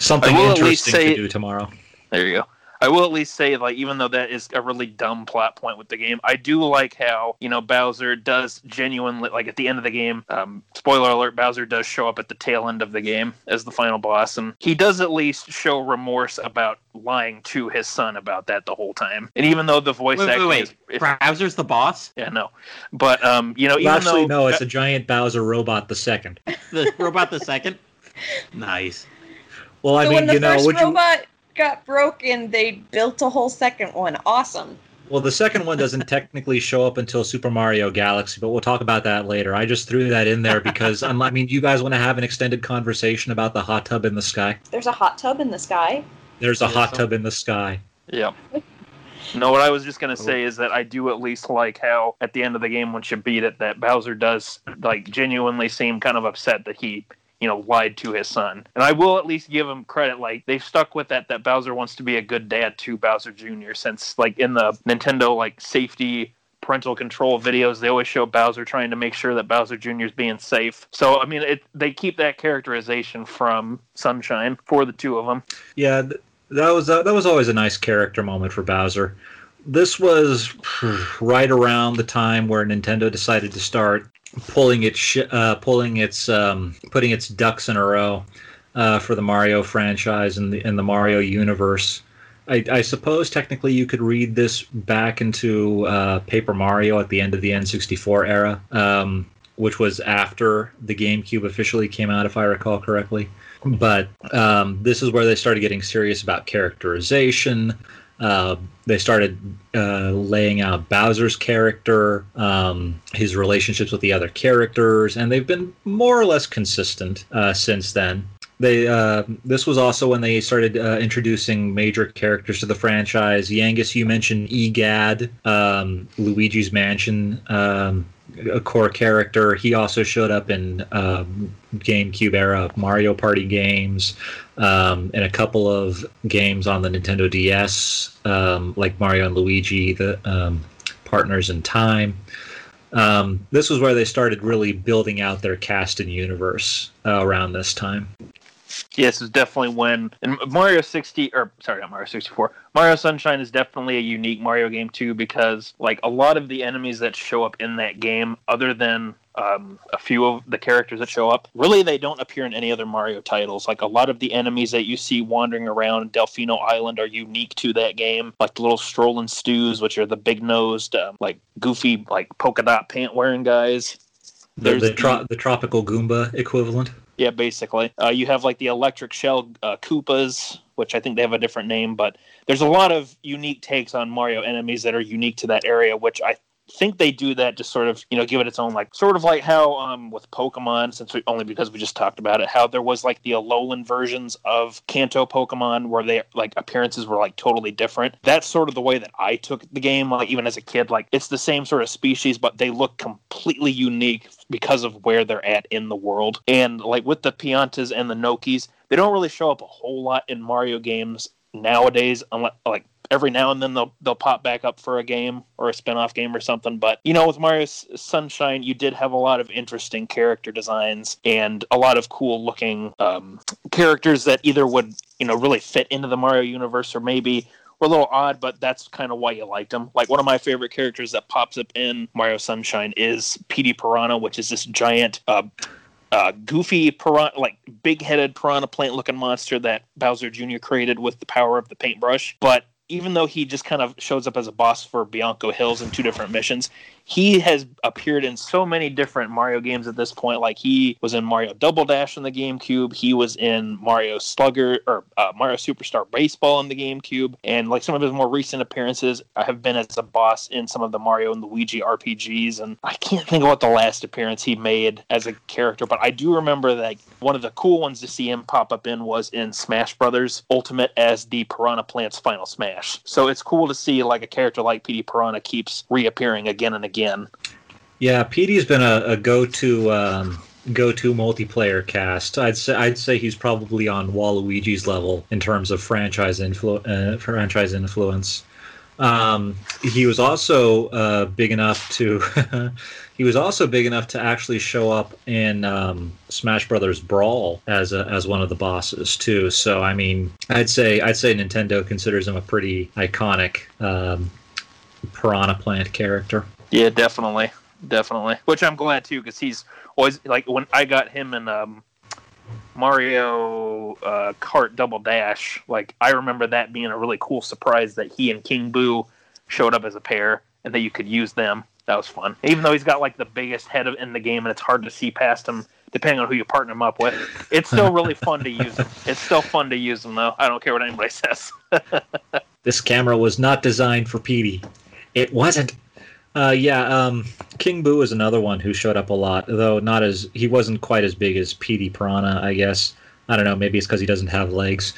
Something I will at least interesting say- to do tomorrow. There you go. I will at least say, like, even though that is a really dumb plot point with the game, I do like how you know Bowser does genuinely, like, at the end of the game. Um, spoiler alert: Bowser does show up at the tail end of the game as the final boss, and he does at least show remorse about lying to his son about that the whole time. And even though the voice Wait, wait, acting wait. is, is Bowser's the boss. yeah, no, but um, you know, even Well, actually, though no, it's a giant Bowser robot. The second. The robot the second. Nice. Well, I so mean, when the you know, first would you? robot got broken, they built a whole second one. Awesome. Well, the second one doesn't technically show up until Super Mario Galaxy, but we'll talk about that later. I just threw that in there because I'm, I mean, you guys want to have an extended conversation about the hot tub in the sky? There's a hot tub in the sky. There's a Yeah, hot so- tub in the sky. Yeah. No, what I was just gonna say is that I do at least like how at the end of the game, once you beat it, that Bowser does like genuinely seem kind of upset that he, you know, lied to his son. And I will at least give him credit. Like they've stuck with that that Bowser wants to be a good dad to Bowser Jr. Since like in the Nintendo like safety parental control videos, they always show Bowser trying to make sure that Bowser Jr. is being safe. So I mean, it they keep that characterization from Sunshine for the two of them. Yeah, th- that was uh, that was always a nice character moment for Bowser. This was right around the time where Nintendo decided to start pulling its sh- uh, pulling its um, putting its ducks in a row uh, for the Mario franchise and the in the Mario universe. I, I suppose technically you could read this back into uh, Paper Mario at the end of the N64 era. Um, which was after the GameCube officially came out, if I recall correctly. But um, this is where they started getting serious about characterization. Uh, they started uh, laying out Bowser's character, um, his relationships with the other characters, and they've been more or less consistent uh, since then. They uh, this was also when they started uh, introducing major characters to the franchise. Yangus, you mentioned Egad, um, Luigi's Mansion, um, a core character. He also showed up in um, GameCube era Mario Party games, um, and a couple of games on the Nintendo DS, um, like Mario and Luigi, the um, partners in time. Um, this was where they started really building out their cast and universe uh, around this time. Yes, it's definitely when and Mario 60 or sorry, not Mario 64. Mario Sunshine is definitely a unique Mario game too because like a lot of the enemies that show up in that game, other than um, a few of the characters that show up, really they don't appear in any other Mario titles. Like a lot of the enemies that you see wandering around Delfino Island are unique to that game. Like the little strolling Stus, which are the big nosed, um, like goofy, like polka dot pant wearing guys. The, There's the, tro- the tropical Goomba equivalent. Yeah, basically. Uh, you have like the electric shell uh, Koopas, which I think they have a different name, but there's a lot of unique takes on Mario enemies that are unique to that area, which I think they do that to sort of you know give it its own like sort of like how um with Pokemon since we only because we just talked about it how there was like the Alolan versions of Kanto Pokemon where they like appearances were like totally different. That's sort of the way that I took the game like even as a kid like it's the same sort of species but they look completely unique because of where they're at in the world. And like with the Piantas and the Nokis, they don't really show up a whole lot in Mario games nowadays unless like every now and then they'll they'll pop back up for a game or a spin-off game or something but you know with mario sunshine you did have a lot of interesting character designs and a lot of cool looking um, characters that either would you know really fit into the mario universe or maybe were a little odd but that's kind of why you liked them like one of my favorite characters that pops up in mario sunshine is Petey piranha which is this giant uh, uh, goofy piranha, like big-headed piranha plant-looking monster that Bowser Jr. created with the power of the paintbrush. But even though he just kind of shows up as a boss for Bianco Hills in two different missions, he has appeared in so many different Mario games at this point. Like he was in Mario Double Dash on the GameCube, he was in Mario Slugger or uh, Mario Superstar Baseball on the GameCube, and like some of his more recent appearances have been as a boss in some of the Mario and Luigi RPGs. And I can't think of what the last appearance he made as a character, but I do remember that one of the cool ones to see him pop up in was in Smash Brothers Ultimate as the Piranha Plant's Final Smash. So it's cool to see like a character like Petey Piranha keeps reappearing again and again. Yeah, Petey's been a, a go-to um, go-to multiplayer cast. I'd say I'd say he's probably on Waluigi's level in terms of franchise influ- uh, franchise influence. Um, he was also uh, big enough to he was also big enough to actually show up in um, Smash Brothers Brawl as a, as one of the bosses too. So I mean, I'd say I'd say Nintendo considers him a pretty iconic um, Piranha Plant character. Yeah, definitely, definitely. Which I'm glad too, because he's always like when I got him in um, Mario uh, Kart Double Dash. Like I remember that being a really cool surprise that he and King Boo showed up as a pair, and that you could use them. That was fun. Even though he's got like the biggest head of, in the game, and it's hard to see past him depending on who you partner him up with. It's still really fun to use him. It's still fun to use him though. I don't care what anybody says. This camera was not designed for Petey. It wasn't. Uh, yeah, um, King Boo is another one who showed up a lot, though not as he wasn't quite as big as Petey Piranha, I guess. I don't know, maybe it's because he doesn't have legs.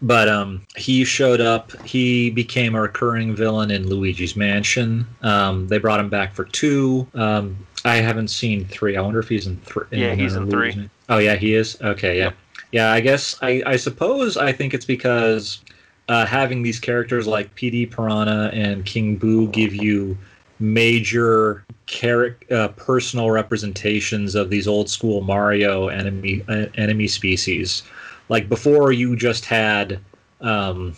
But um, he showed up. He became a recurring villain in Luigi's Mansion. Um, they brought him back for two. Um, I haven't seen three. I wonder if he's in three. Yeah, he's in three. Oh yeah, he is. Okay, yeah, Yep. yeah. I guess I, I suppose I think it's because uh, having these characters like Petey Piranha and King Boo give you major charac- uh, personal representations of these old school Mario enemy uh, enemy species. Like before, you just had um,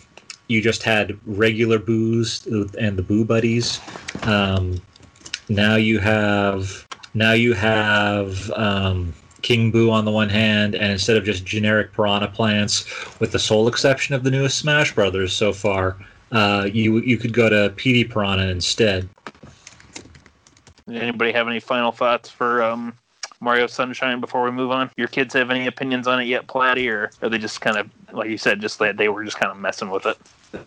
you just had regular boos and the boo buddies. Um, now you have now you have um, King Boo on the one hand, and instead of just generic piranha plants, with the sole exception of the newest Smash Brothers so far, uh, you you could go to Petey Piranha instead. Anybody have any final thoughts for um, Mario Sunshine before we move on? Your kids have any opinions on it yet, Platty, or are they just kind of like you said, just that they were just kind of messing with it?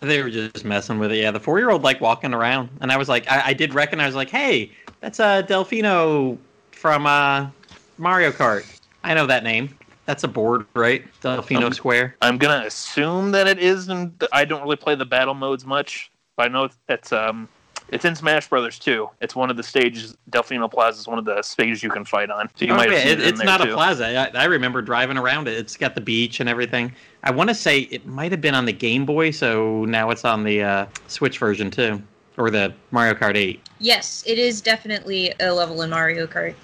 They were just messing with it. Yeah, the four year old like walking around, and I was like, I, I did recognize, like, hey, that's uh, Delfino from uh, Mario Kart. I know that name. That's a board, right? Delfino Um, Square. I'm gonna assume that it is, and I don't really play the battle modes much. But I know it's um, it's in Smash Brothers too. It's one of the stages. Delfino Plaza is one of the stages you can fight on. So you Oh, might have yeah, seen it, it it's not too. a plaza. I, I remember driving around it. It's got the beach and everything. I want to say it might have been on the Game Boy, so now it's on the uh, Switch version too, or the Mario Kart 8. Yes, it is definitely a level in Mario Kart.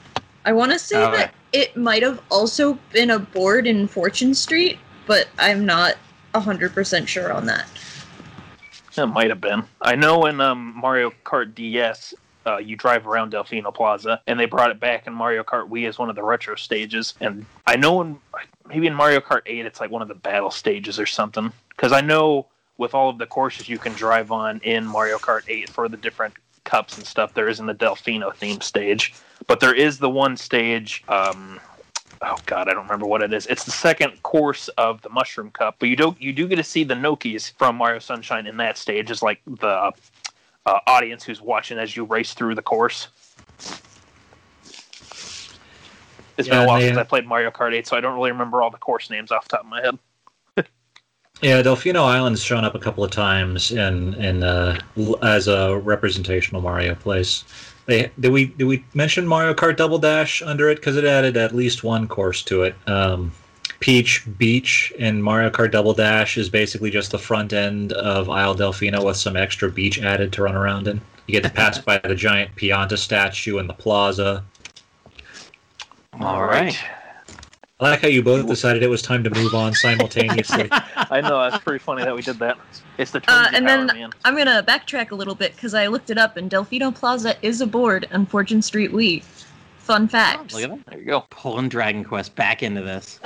I want to say Okay. that it might have also been a board in Fortune Street, but I'm not 100% sure on that. It might have been. I know in um, Mario Kart DS, uh, you drive around Delfino Plaza, and they brought it back in Mario Kart Wii as one of the retro stages. And I know in maybe in Mario Kart 8, it's like one of the battle stages or something. Because I know with all of the courses you can drive on in Mario Kart 8 for the different cups and stuff, there isn't the Delfino theme stage. But there is the one stage. Um, oh god, I don't remember what it is. It's the second course of the Mushroom Cup, but you don't you do get to see the Nokis from Mario Sunshine in that stage, as like the uh, audience who's watching as you race through the course. It's been a while they- since I played Mario Kart 8, so I don't really remember all the course names off the top of my head. Yeah, Delfino Island's shown up a couple of times in in uh, as a representational Mario place. Did we did we mention Mario Kart Double Dash under it because it added at least one course to it. Um, Peach Beach and Mario Kart Double Dash is basically just the front end of Isle Delfino with some extra beach added to run around in. You get to pass by the giant Pianta statue in the plaza. All right. I like how you both decided it was time to move on simultaneously. I know that's pretty funny that we did that. It's the Uh, Trinity and Power then Man. I'm gonna backtrack a little bit because I looked it up, and Delfino Plaza is a board on Fortune Street Wii. Fun fact. Look at that. There you go. Pulling Dragon Quest back into this.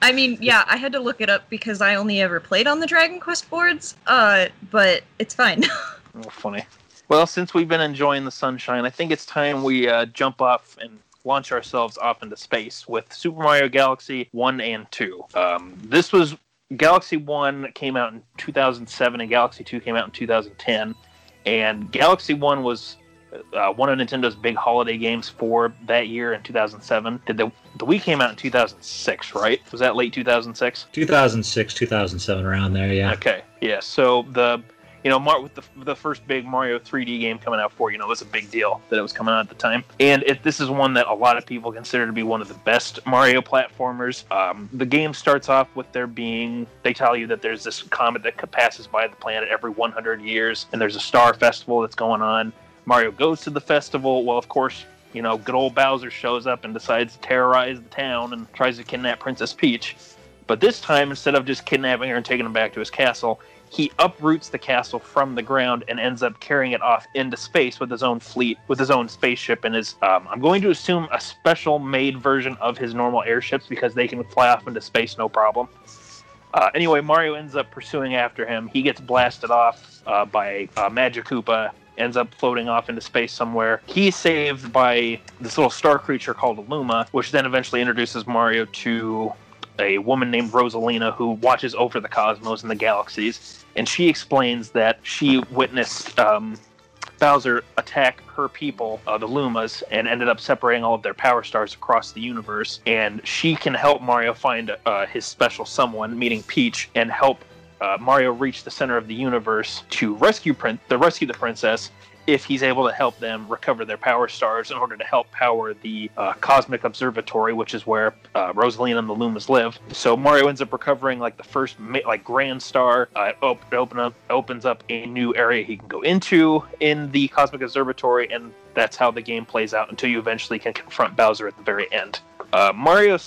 I mean, yeah, I had to look it up because I only ever played on the Dragon Quest boards. Uh, but it's fine. Oh, funny. Well, since we've been enjoying the sunshine, I think it's time we uh, jump off and launch ourselves off into space with Super Mario Galaxy 1 and 2. Um, this was Galaxy 1 came out in 2007 and Galaxy 2 came out in 2010. And Galaxy 1 was uh, one of Nintendo's big holiday games for that year in 2007. Did the, the Wii came out in 2006, right? Was that late 2006? 2006, 2007, around there, yeah. Okay, yeah. So the you know Mar- with the the first big Mario 3D game coming out for you know it was a big deal that it was coming out at the time, and it, this is one that a lot of people consider to be one of the best Mario platformers. Um, the game starts off with there being they tell you that there's this comet that passes by the planet every 100 years, and there's a star festival that's going on. Mario goes to the festival. Well, of course. You know, good old Bowser shows up and decides to terrorize the town and tries to kidnap Princess Peach. But this time, instead of just kidnapping her and taking her back to his castle, he uproots the castle from the ground and ends up carrying it off into space with his own fleet, with his own spaceship and his, um, I'm going to assume, a special made version of his normal airships because they can fly off into space no problem. Uh, anyway, Mario ends up pursuing after him. He gets blasted off uh, by uh, Magic Koopa, ends up floating off into space somewhere. He's saved by this little star creature called Luma, which then eventually introduces Mario to a woman named Rosalina who watches over the cosmos and the galaxies. And she explains that she witnessed um, Bowser attack her people, uh, the Lumas, and ended up separating all of their power stars across the universe. And she can help Mario find uh, his special someone, meeting Peach, and help uh, Mario reach the center of the universe to rescue Prin- the rescue the princess. If he's able to help them recover their power stars in order to help power the uh, Cosmic Observatory, which is where uh, Rosalina and the Lumas live. So Mario ends up recovering like the first ma- like Grand Star. Uh, it op- open up opens up a new area he can go into in the Cosmic Observatory, and that's how the game plays out until you eventually can confront Bowser at the very end. Uh, Mario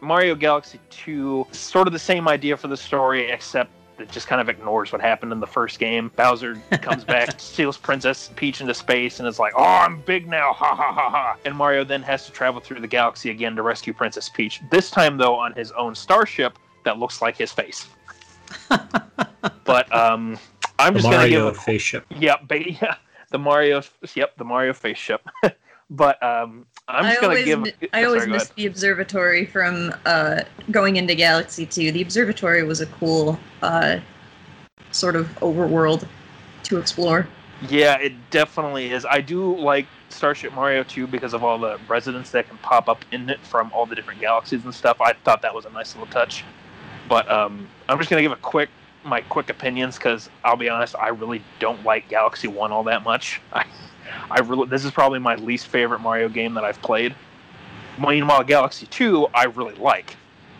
Mario Galaxy 2, sort of the same idea for the story, except it just kind of ignores what happened in the first game. Bowser comes back, steals Princess Peach into space, and is like, "Oh, I'm big now!" Ha ha ha ha! And Mario then has to travel through the galaxy again to rescue Princess Peach. This time, though, on his own starship that looks like his face. but um, I'm The just gonna give a face ship. yeah, ba- yeah. the Mario. Yep, the Mario face ship. but um, I'm just I gonna always, give. I always go miss the observatory from uh, going into Galaxy 2. The observatory was a cool uh, sort of overworld to explore. Yeah, it definitely is. I do like Starship Mario 2 because of all the residents that can pop up in it from all the different galaxies and stuff. I thought that was a nice little touch. But um, I'm just gonna give a quick my quick opinions because I'll be honest, I really don't like Galaxy One all that much. I, I really this is probably my least favorite Mario game that I've played. Meanwhile, Galaxy Two I really like.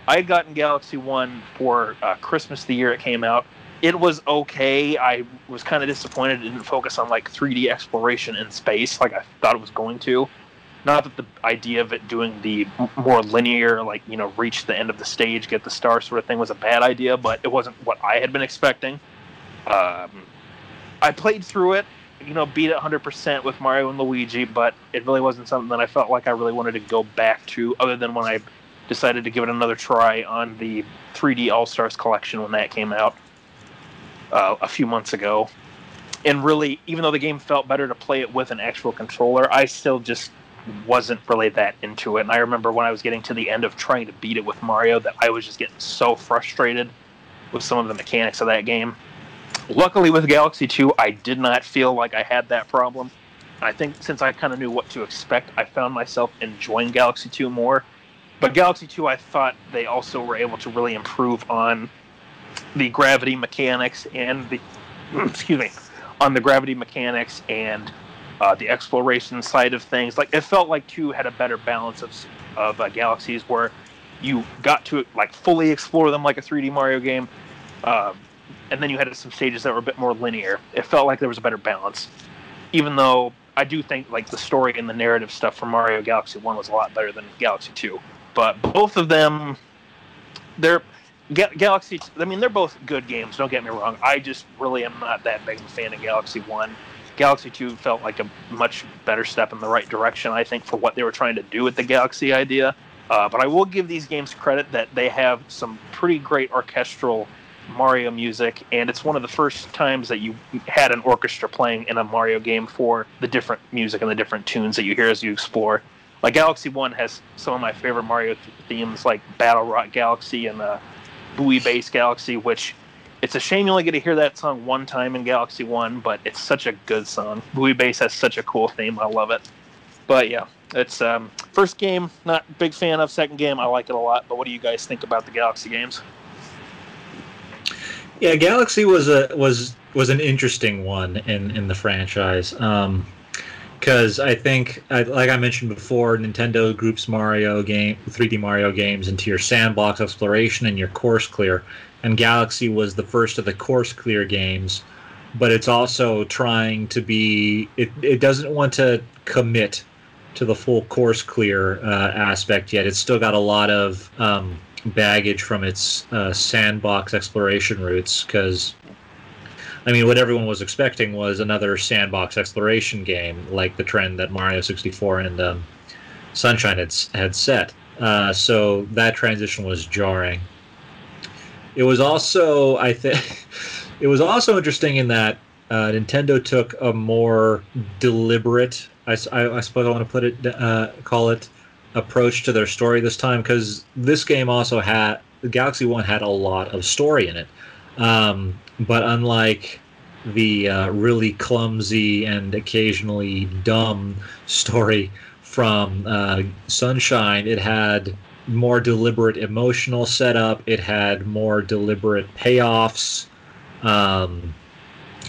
I had gotten Galaxy One for uh, Christmas the year it came out. It was okay. I was kind of disappointed it didn't focus on like 3D exploration in space like I thought it was going to. Not that the idea of it doing the more linear, like you know, reach the end of the stage, get the star sort of thing was a bad idea, but it wasn't what I had been expecting. Um, I played through it, you know, beat it 100% with Mario and Luigi, but it really wasn't something that I felt like I really wanted to go back to, other than when I decided to give it another try on the 3D All Stars collection when that came out uh, a few months ago. And really, even though the game felt better to play it with an actual controller, I still just wasn't really that into it. And I remember when I was getting to the end of trying to beat it with Mario that I was just getting so frustrated with some of the mechanics of that game. Luckily, with Galaxy 2, I did not feel like I had that problem. I think since I kind of knew what to expect, I found myself enjoying Galaxy 2 more. But Galaxy 2, I thought they also were able to really improve on the gravity mechanics and the excuse me on the gravity mechanics and uh, the exploration side of things. Like it felt like two had a better balance of of uh, galaxies where you got to like fully explore them like a 3D Mario game, um, and then you had some stages that were a bit more linear. It felt like there was a better balance, even though I do think like the story and the narrative stuff from Mario Galaxy One was a lot better than Galaxy Two. But both of them, they're Ga- Galaxy. I mean, they're both good games. Don't get me wrong. I just really am not that big of a fan of Galaxy One. Galaxy Two felt like a much better step in the right direction. I think for what they were trying to do with the Galaxy idea. Uh, but I will give these games credit that they have some pretty great orchestral Mario music, and it's one of the first times that you had an orchestra playing in a Mario game for the different music and the different tunes that you hear as you explore. Like Galaxy One has some of my favorite Mario th- themes, like Battle Rock Galaxy and uh, Buoy Base Galaxy, which it's a shame you only get to hear that song one time in Galaxy One, but it's such a good song. Buoy Base has such a cool theme. I love it. But yeah, it's um, first game. Not big fan of. Second game, I like it a lot. But what do you guys think about the Galaxy games? Yeah, Galaxy was a was was an interesting one in in the franchise. Um, because I think, I- like I mentioned before, Nintendo groups Mario game, 3D Mario games into your sandbox exploration and your course clear, and Galaxy was the first of the course clear games. But it's also trying to be. It, it doesn't want to commit to the full course clear uh, aspect yet. It's still got a lot of um, baggage from its uh, sandbox exploration roots because I mean, what everyone was expecting was another sandbox exploration game, like the trend that Mario 64 and um, Sunshine had, had set. Uh, so that transition was jarring. It was also, I think, it was also interesting in that uh, Nintendo took a more deliberate, I suppose I want to put it, uh, call it, approach to their story this time because this game also had Galaxy One had a lot of story in it. Um, but unlike the uh, really clumsy and occasionally dumb story from uh, Sunshine, it had more deliberate emotional setup. It had more deliberate payoffs. Um,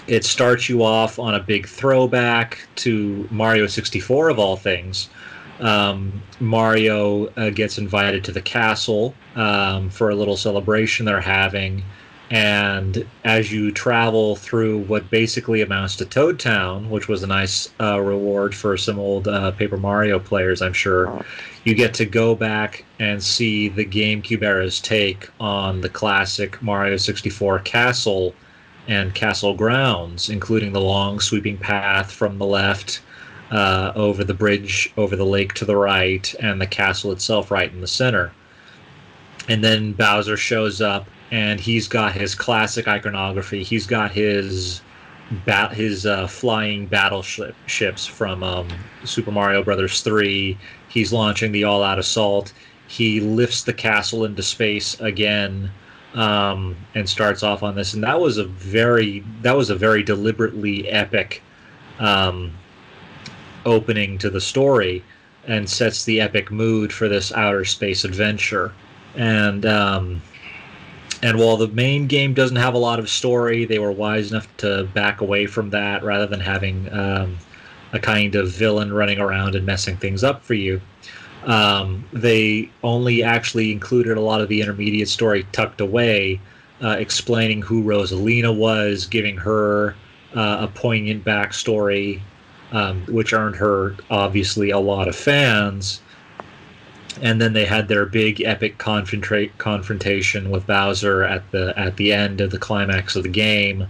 it starts you off on a big throwback to Mario 64 of all things. Um, Mario uh, gets invited to the castle um, for a little celebration they're having. And as you travel through what basically amounts to Toad Town, which was a nice uh, reward for some old uh, Paper Mario players, I'm sure, you get to go back and see the GameCube era's take on the classic Mario 64 castle and castle grounds, including the long sweeping path from the left uh, over the bridge over the lake to the right, and the castle itself right in the center. And then Bowser shows up, and he's got his classic iconography. He's got his bat his uh, flying battleship ships from um, Super Mario Brothers three. He's launching the all out assault. He lifts the castle into space again um, and starts off on this. And that was a very that was a very deliberately epic um, opening to the story and sets the epic mood for this outer space adventure. And um, and while the main game doesn't have a lot of story, they were wise enough to back away from that rather than having um, a kind of villain running around and messing things up for you. Um, they only actually included a lot of the intermediate story tucked away, uh, explaining who Rosalina was, giving her uh, a poignant backstory, um, which earned her obviously a lot of fans. And then they had their big epic confronta- confrontation with Bowser at the at the end of the climax of the game.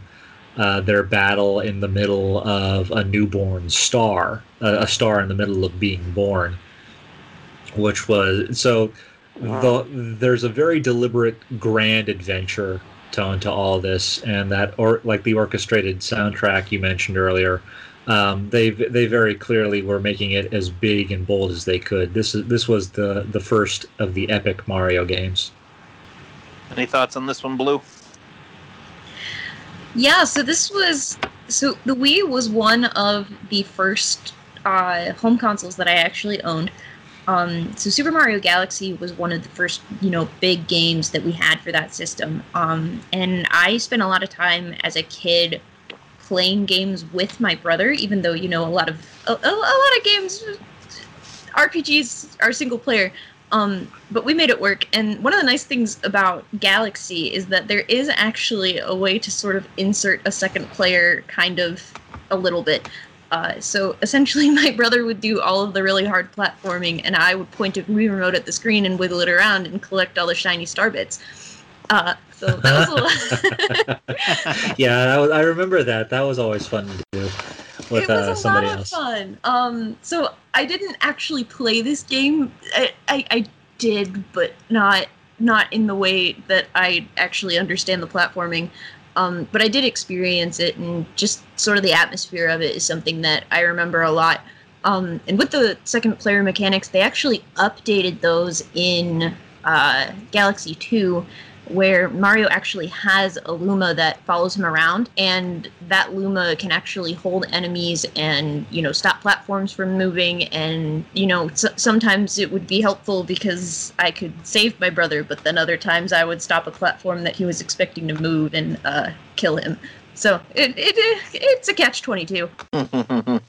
Uh, their battle in the middle of a newborn star, uh, a star in the middle of being born which was so the, there's a very deliberate grand adventure tone to all this and that or like the orchestrated soundtrack you mentioned earlier um, they they very clearly were making it as big and bold as they could this is this was the the first of the epic mario games Any thoughts on this one, Blue? Yeah, so this was so the Wii was one of the first uh, home consoles that I actually owned. Um, so Super Mario Galaxy was one of the first, you know, big games that we had for that system. Um, and I spent a lot of time as a kid playing games with my brother, even though you know a lot of a, a, lot of games, RPGs are single player. Um, but we made it work. And one of the nice things about Galaxy is that there is actually a way to sort of insert a second player kind of a little bit. Uh, so essentially, my brother would do all of the really hard platforming, and I would point a Wii remote at the screen and wiggle it around and collect all the shiny star bits. Uh, so that was a yeah i remember that that was always fun to do with it was uh, a somebody lot else of fun. Um, so I didn't actually play this game. I, I, I did, but not not in the way that I actually understand the platforming. Um, but I did experience it, and just sort of the atmosphere of it is something that I remember a lot. Um, and with the second player mechanics, they actually updated those in uh, Galaxy 2, where Mario actually has a Luma that follows him around, and that Luma can actually hold enemies and you know stop platforms from moving. And you know sometimes it would be helpful because I could save my brother, but then other times I would stop a platform that he was expecting to move and uh, kill him. So it, it, it's a catch twenty two.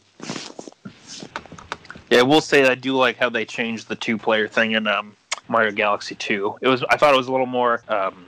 Yeah, we'll say I do like how they changed the two-player thing in um, Mario Galaxy 2. It was I thought it was a little more um,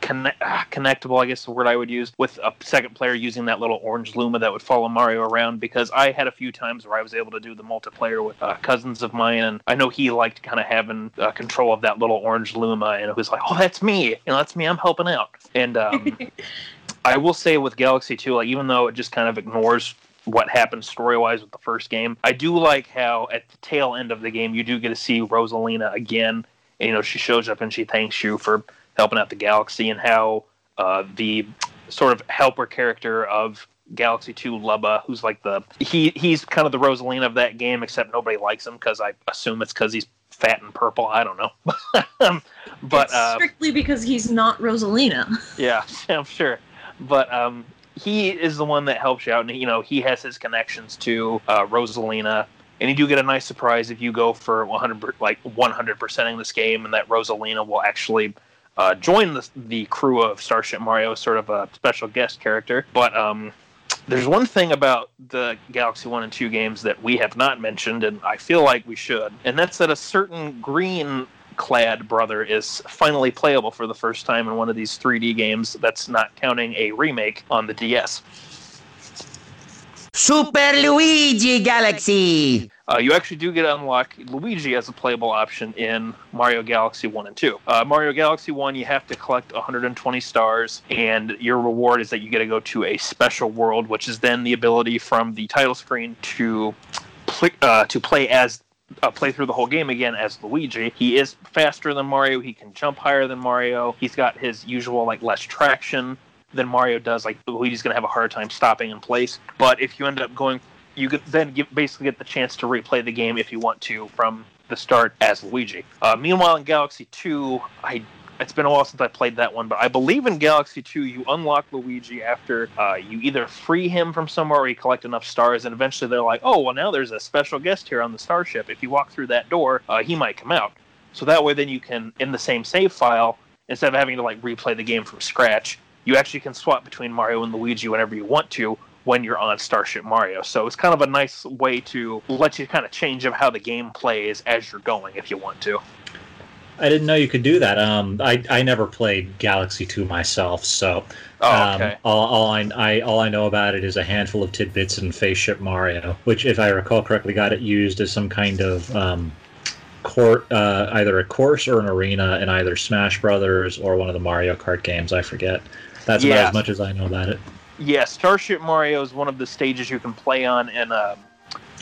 connect, ah, connectable, I guess the word I would use, with a second player using that little orange Luma that would follow Mario around. Because I had a few times where I was able to do the multiplayer with uh, cousins of mine, and I know he liked kind of having uh, control of that little orange Luma, and it was like, oh, that's me, you know, that's me, I'm helping out. And um, I will say with Galaxy 2, like even though it just kind of ignores what happened story wise with the first game, I do like how at the tail end of the game you do get to see Rosalina again. And, you know, she shows up and she thanks you for helping out the galaxy, and how uh, the sort of helper character of Galaxy 2 Lubba, who's like the he he's kind of the Rosalina of that game, except nobody likes him because I assume it's because he's fat and purple. I don't know, but It's uh, strictly because he's not Rosalina. yeah, I'm sure. But um, he is the one that helps you out, and you know he has his connections to uh, Rosalina, and you do get a nice surprise if you go for 100 like 100 percenting this game, and that Rosalina will actually uh, join the the crew of Starship Mario, sort of a special guest character. But um, there's one thing about the Galaxy 1 and 2 games that we have not mentioned, and I feel like we should, and that's that a certain green clad brother is finally playable for the first time in one of these 3D games that's not counting a remake on the DS. Super Luigi Galaxy! Uh, you actually do get to unlock Luigi as a playable option in Mario Galaxy 1 and 2. Uh, Mario Galaxy 1, you have to collect 120 stars, and your reward is that you get to go to a special world, which is then the ability from the title screen to pl- uh, to play as uh, play through the whole game again as Luigi. He is faster than Mario. He can jump higher than Mario. He's got his usual like less traction than Mario does. Like Luigi's going to have a hard time stopping in place. But if you end up going, you then basically get the chance to replay the game if you want to from the start as Luigi. Uh, meanwhile, in Galaxy 2, I it's been a while since I played that one, but I believe in Galaxy 2 you unlock Luigi after uh, you either free him from somewhere or you collect enough stars, and eventually they're like, oh, well, now there's a special guest here on the starship. If you walk through that door, uh, he might come out. So that way, then you can, in the same save file, instead of having to like replay the game from scratch, you actually can swap between Mario and Luigi whenever you want to when you're on Starship Mario. So it's kind of a nice way to let you kind of change of how the game plays as you're going if you want to. I didn't know you could do that. Um, I, I never played Galaxy 2 myself, so Oh, um, okay. all, all I, I all I know about it is a handful of tidbits in Starship Mario, which, if I recall correctly, got it used as some kind of um, court, uh, either a course or an arena in either Smash Brothers or one of the Mario Kart games. I forget. That's about as much as I know about it. Yeah, Starship Mario is one of the stages you can play on in uh,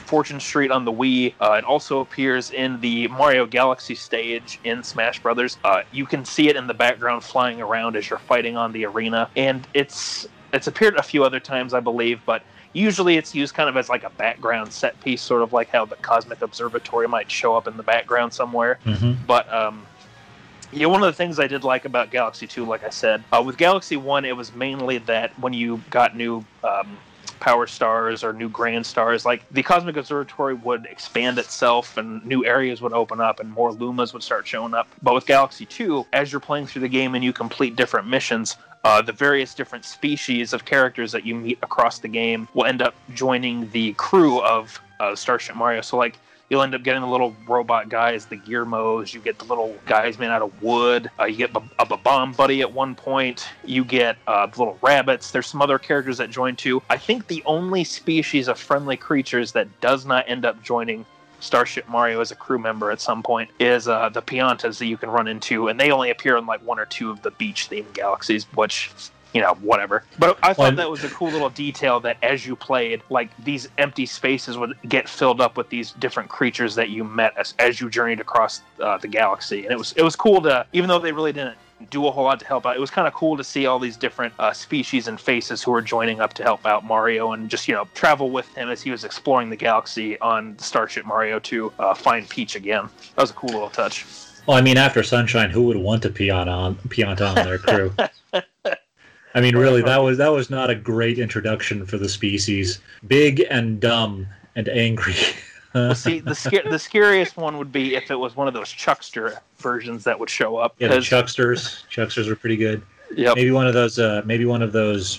Fortune Street on the Wii. Uh, it also appears in the Mario Galaxy stage in Smash Brothers. Uh, you can see it in the background flying around as you're fighting on the arena, and it's it's appeared a few other times, I believe, but. Usually, it's used kind of as like a background set piece, sort of like how the Cosmic Observatory might show up in the background somewhere. hmm But um, yeah, one of the things I did like about Galaxy 2, like I said, uh, with Galaxy 1, it was mainly that when you got new um, power stars or new grand stars, like the Cosmic Observatory would expand itself and new areas would open up and more Lumas would start showing up. But with Galaxy 2, as you're playing through the game and you complete different missions, uh, the various different species of characters that you meet across the game will end up joining the crew of uh, Starship Mario. So, like, you'll end up getting the little robot guys, the Gearmos. You get the little guys made out of wood. Uh, you get a bomb buddy at one point. You get uh, little rabbits. There's some other characters that join too. I think the only species of friendly creatures that does not end up joining Starship Mario as a crew member at some point is uh, the Piantas that you can run into, and they only appear in like one or two of the beach themed galaxies, which you know, whatever. But I thought Well, that was a cool little detail that as you played, like these empty spaces would get filled up with these different creatures that you met as, as you journeyed across uh, the galaxy, and it was it was cool to, even though they really didn't do a whole lot to help out. It was kind of cool to see all these different uh, species and faces who were joining up to help out Mario and just you know travel with him as he was exploring the galaxy on Starship Mario to uh, find Peach again. That was a cool little touch. Well, I mean, after Sunshine, who would want to Pianta on Pianta on their crew? I mean, really, that was that was not a great introduction for the species. Big and dumb and angry. Well, see, the sca- the scariest one would be if it was one of those Chuckster versions that would show up. yeah, the 'cause- Chucksters. Chucksters are pretty good. Yep. Maybe one of those. Uh, maybe one of those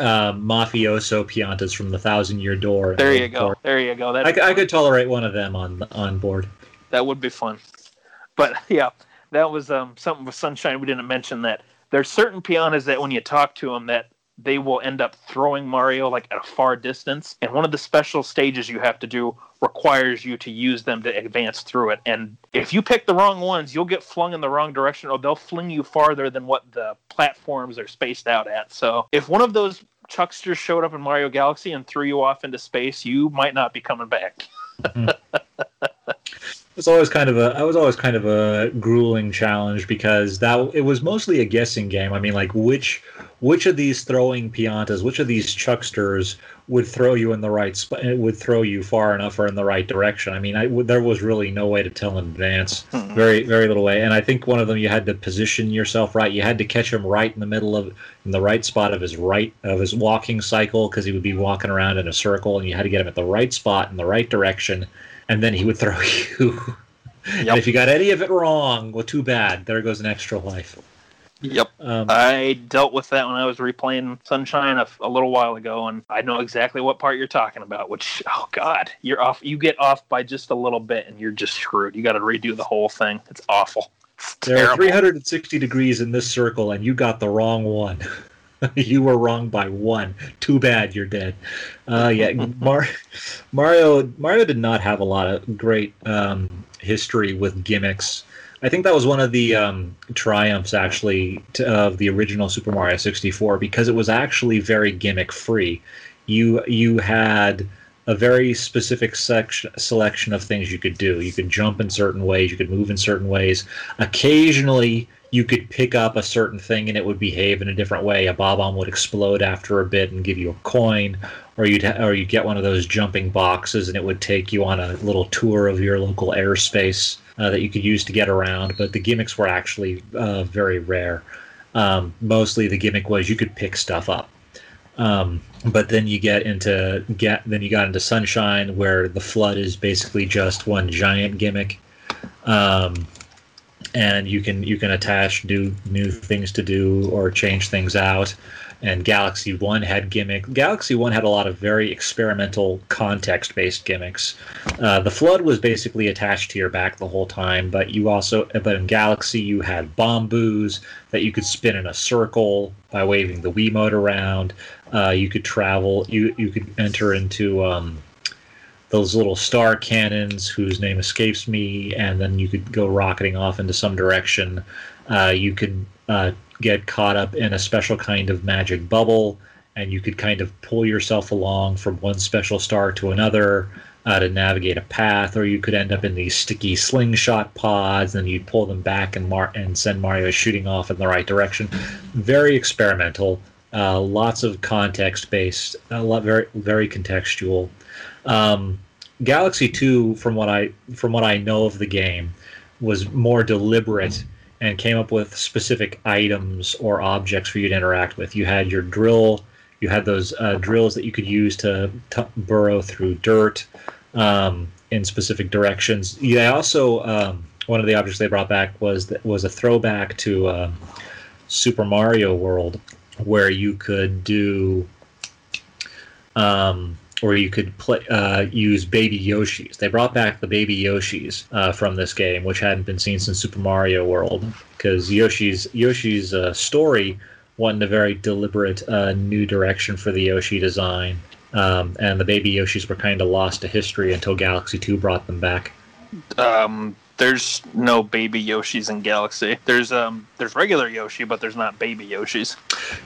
uh, mafioso Piantas from the Thousand Year Door. There you go. There you go. I, I, c- I could tolerate one of them on on board. that would be fun. But yeah, that was um, something with Sunshine. We didn't mention that there's certain piantas that when you talk to them that they will end up throwing Mario like at a far distance. And one of the special stages you have to do requires you to use them to advance through it. And if you pick the wrong ones, you'll get flung in the wrong direction, or they'll fling you farther than what the platforms are spaced out at. So if one of those Chucksters showed up in Mario Galaxy and threw you off into space, you might not be coming back. Hmm. It's always kind of a I was always kind of a grueling challenge because that it was mostly a guessing game. I mean, like which which of these throwing piantas, which of these chucksters would throw you in the right spot, would throw you far enough or in the right direction. I mean, I, there was really no way to tell in advance. Mhm. Very very little way. And I think one of them you had to position yourself right. You had to catch him right in the middle of in the right spot of his right of his walking cycle because he would be walking around in a circle, and you had to get him at the right spot in the right direction, and then he would throw you. Yep. And if you got any of it wrong, well, too bad. There goes an extra life. Yep. Um, I dealt with that when I was replaying Sunshine a, a little while ago, and I know exactly what part you're talking about. Which, oh god, you're off. You get off by just a little bit, and you're just screwed. You got to redo the whole thing. It's awful. It's there are 360 degrees in this circle, and you got the wrong one. you were wrong by one. Too bad you're dead. Uh, yeah, Mar- Mario. Mario did not have a lot of great um, history with gimmicks. I think that was one of the um, triumphs, actually, to, of the original Super Mario 64 because it was actually very gimmick free. You you had a very specific section, selection of things you could do. You could jump in certain ways, you could move in certain ways. Occasionally, you could pick up a certain thing and it would behave in a different way. A bob-omb would explode after a bit and give you a coin, or you'd ha- or you'd get one of those jumping boxes and it would take you on a little tour of your local airspace uh, that you could use to get around. But the gimmicks were actually uh, very rare. Um, mostly, the gimmick was you could pick stuff up. Um, but then you get into get then you got into Sunshine, where the FLUDD is basically just one giant gimmick. Um, and you can you can attach new new things to do or change things out. And galaxy one had gimmick galaxy one had a lot of very experimental context based gimmicks. Uh, the FLUDD was basically attached to your back the whole time but you also but in galaxy you had bamboos that you could spin in a circle by waving the Wii wiimote around uh, you could travel you you could enter into um, those little star cannons whose name escapes me, and then you could go rocketing off into some direction. Uh, you could uh, get caught up in a special kind of magic bubble, and you could kind of pull yourself along from one special star to another uh, to navigate a path, or you could end up in these sticky slingshot pods, and you'd pull them back and mar- and send Mario shooting off in the right direction. Very experimental. Uh, lots of context based, a lot very very contextual. Um, Galaxy Two, from what I from what I know of the game, was more deliberate and came up with specific items or objects for you to interact with. You had your drill, you had those uh, drills that you could use to, burrow through dirt um, in specific directions. Yeah, also um, one of the objects they brought back was was a throwback to uh, Super Mario World, where you could do. Um, or you could play uh, use baby Yoshis. They brought back the baby Yoshis uh, from this game, which hadn't been seen since Super Mario World, because Yoshi's Yoshi's uh, story went in a very deliberate uh, new direction for the Yoshi design, um, and the baby Yoshis were kind of lost to history until Galaxy Two brought them back. Um, there's no baby Yoshis in Galaxy. There's um, there's regular Yoshi, but there's not baby Yoshis.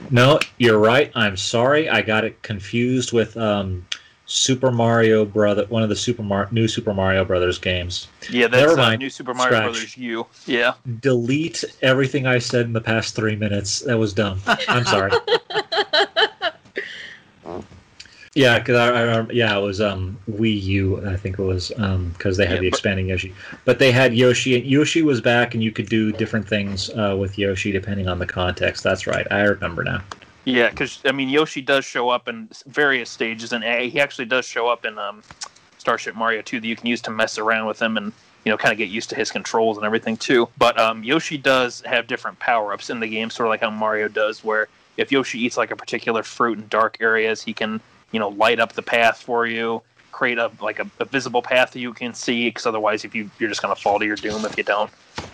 No, you're right. I'm sorry, I got it confused with. Um, Super Mario Brother, one of the Super Mar- new Super Mario Brothers games. Yeah, that's Never uh, new Super Mario Scratch. Brothers U. Yeah. Delete everything I said in the past three minutes. That was dumb. I'm sorry. yeah, because I, I yeah, it was um Wii U. I think it was um because they had Yeah, the but- expanding Yoshi, but they had Yoshi. and Yoshi was back, and you could do different things uh, with Yoshi depending on the context. That's right. I remember now. Yeah, because I mean Yoshi does show up in various stages, and he actually does show up in um, Starship Mario 2 that you can use to mess around with him and you know kind of get used to his controls and everything too. But um, Yoshi does have different power ups in the game, sort of like how Mario does, where if Yoshi eats like a particular fruit in dark areas, he can you know light up the path for you, create a like a, a visible path that you can see. Because otherwise, if you you're just gonna fall to your doom if you don't.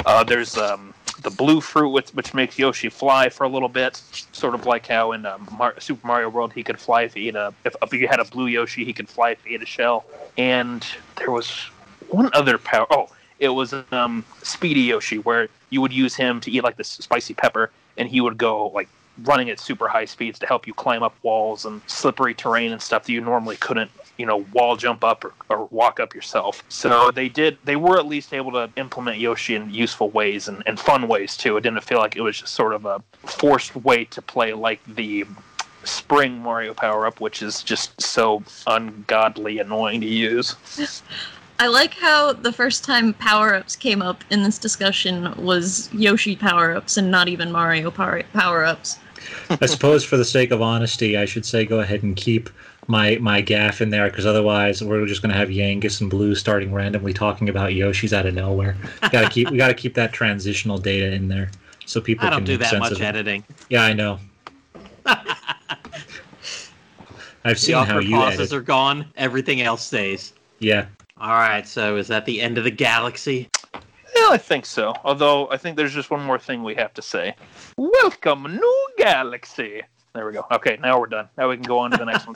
Uh, there's um, the blue fruit, which, which makes Yoshi fly for a little bit, sort of like how in um, Mar- Super Mario World he could fly if he ate a if, if you had a blue Yoshi he could fly if he ate a shell. And there was one other power. Oh, it was um, Speedy Yoshi, where you would use him to eat like this spicy pepper, and he would go like running at super high speeds to help you climb up walls and slippery terrain and stuff that you normally couldn't you know wall jump up or, or walk up yourself. So they did they were at least able to implement yoshi in useful ways and, and fun ways too. It didn't feel like it was just sort of a forced way to play like the spring mario power up which is just so ungodly annoying to use. I like how the first time power ups came up in this discussion was Yoshi power ups and not even Mario power power ups. I suppose for the sake of honesty, I should say go ahead and keep my my gaff in there because otherwise we're just going to have Yangus and Blue starting randomly talking about Yoshi's out of nowhere. Got to keep we got to keep that transitional data in there so people I can don't do make that much editing. Yeah, I know. I've The seen how awkward you pauses edit. are gone. Everything else stays. Yeah, All right. So is that the end of the galaxy? Yeah i think so. Although i think there's just one more thing we have to say. Welcome new galaxy. There we go. Okay now we're done. Now we can go on to the next one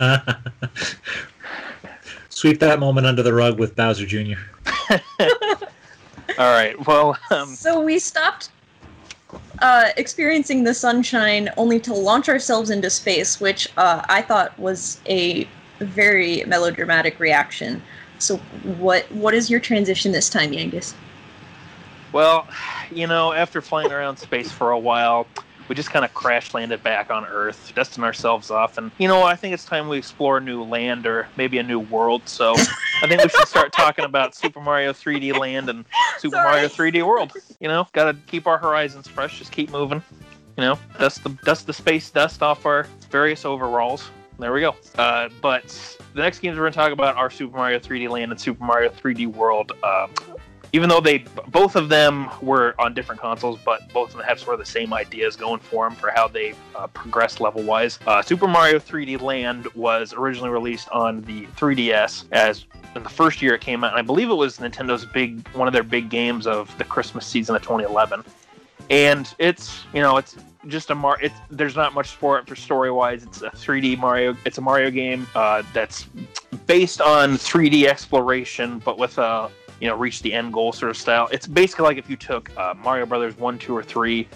sweep that moment under the rug with Bowser Jr. all right well um, so we stopped uh, experiencing the sunshine only to launch ourselves into space, which uh, I thought was a very melodramatic reaction. So what what is your transition this time, Yangus? Well, you know, after flying around space for a while, we just kind of crash landed back on Earth, dusting ourselves off, and you know, I think it's time we explore a new land or maybe a new world. So, I think we should start talking about Super Mario 3D Land and Super Sorry. Mario 3D World. You know, got to keep our horizons fresh, just keep moving. You know, dust the dust the space dust off our various overalls. There we go. Uh, but the next games we're going to talk about are Super Mario 3D Land and Super Mario 3D World. Uh, even though they both of them were on different consoles, but both of them have sort of the same ideas going for them for how they uh, progress level wise. Uh, Super Mario 3D Land was originally released on the 3DS as in the first year it came out, and I believe it was Nintendo's big one of their big games of the Christmas season of 2011. And it's you know it's just a Mar. It's there's not much for it for story wise. It's a 3D Mario. It's a Mario game uh, that's based on 3D exploration, but with a you know reach the end goal sort of style. It's basically like if you took uh, Mario Brothers one, two, or three,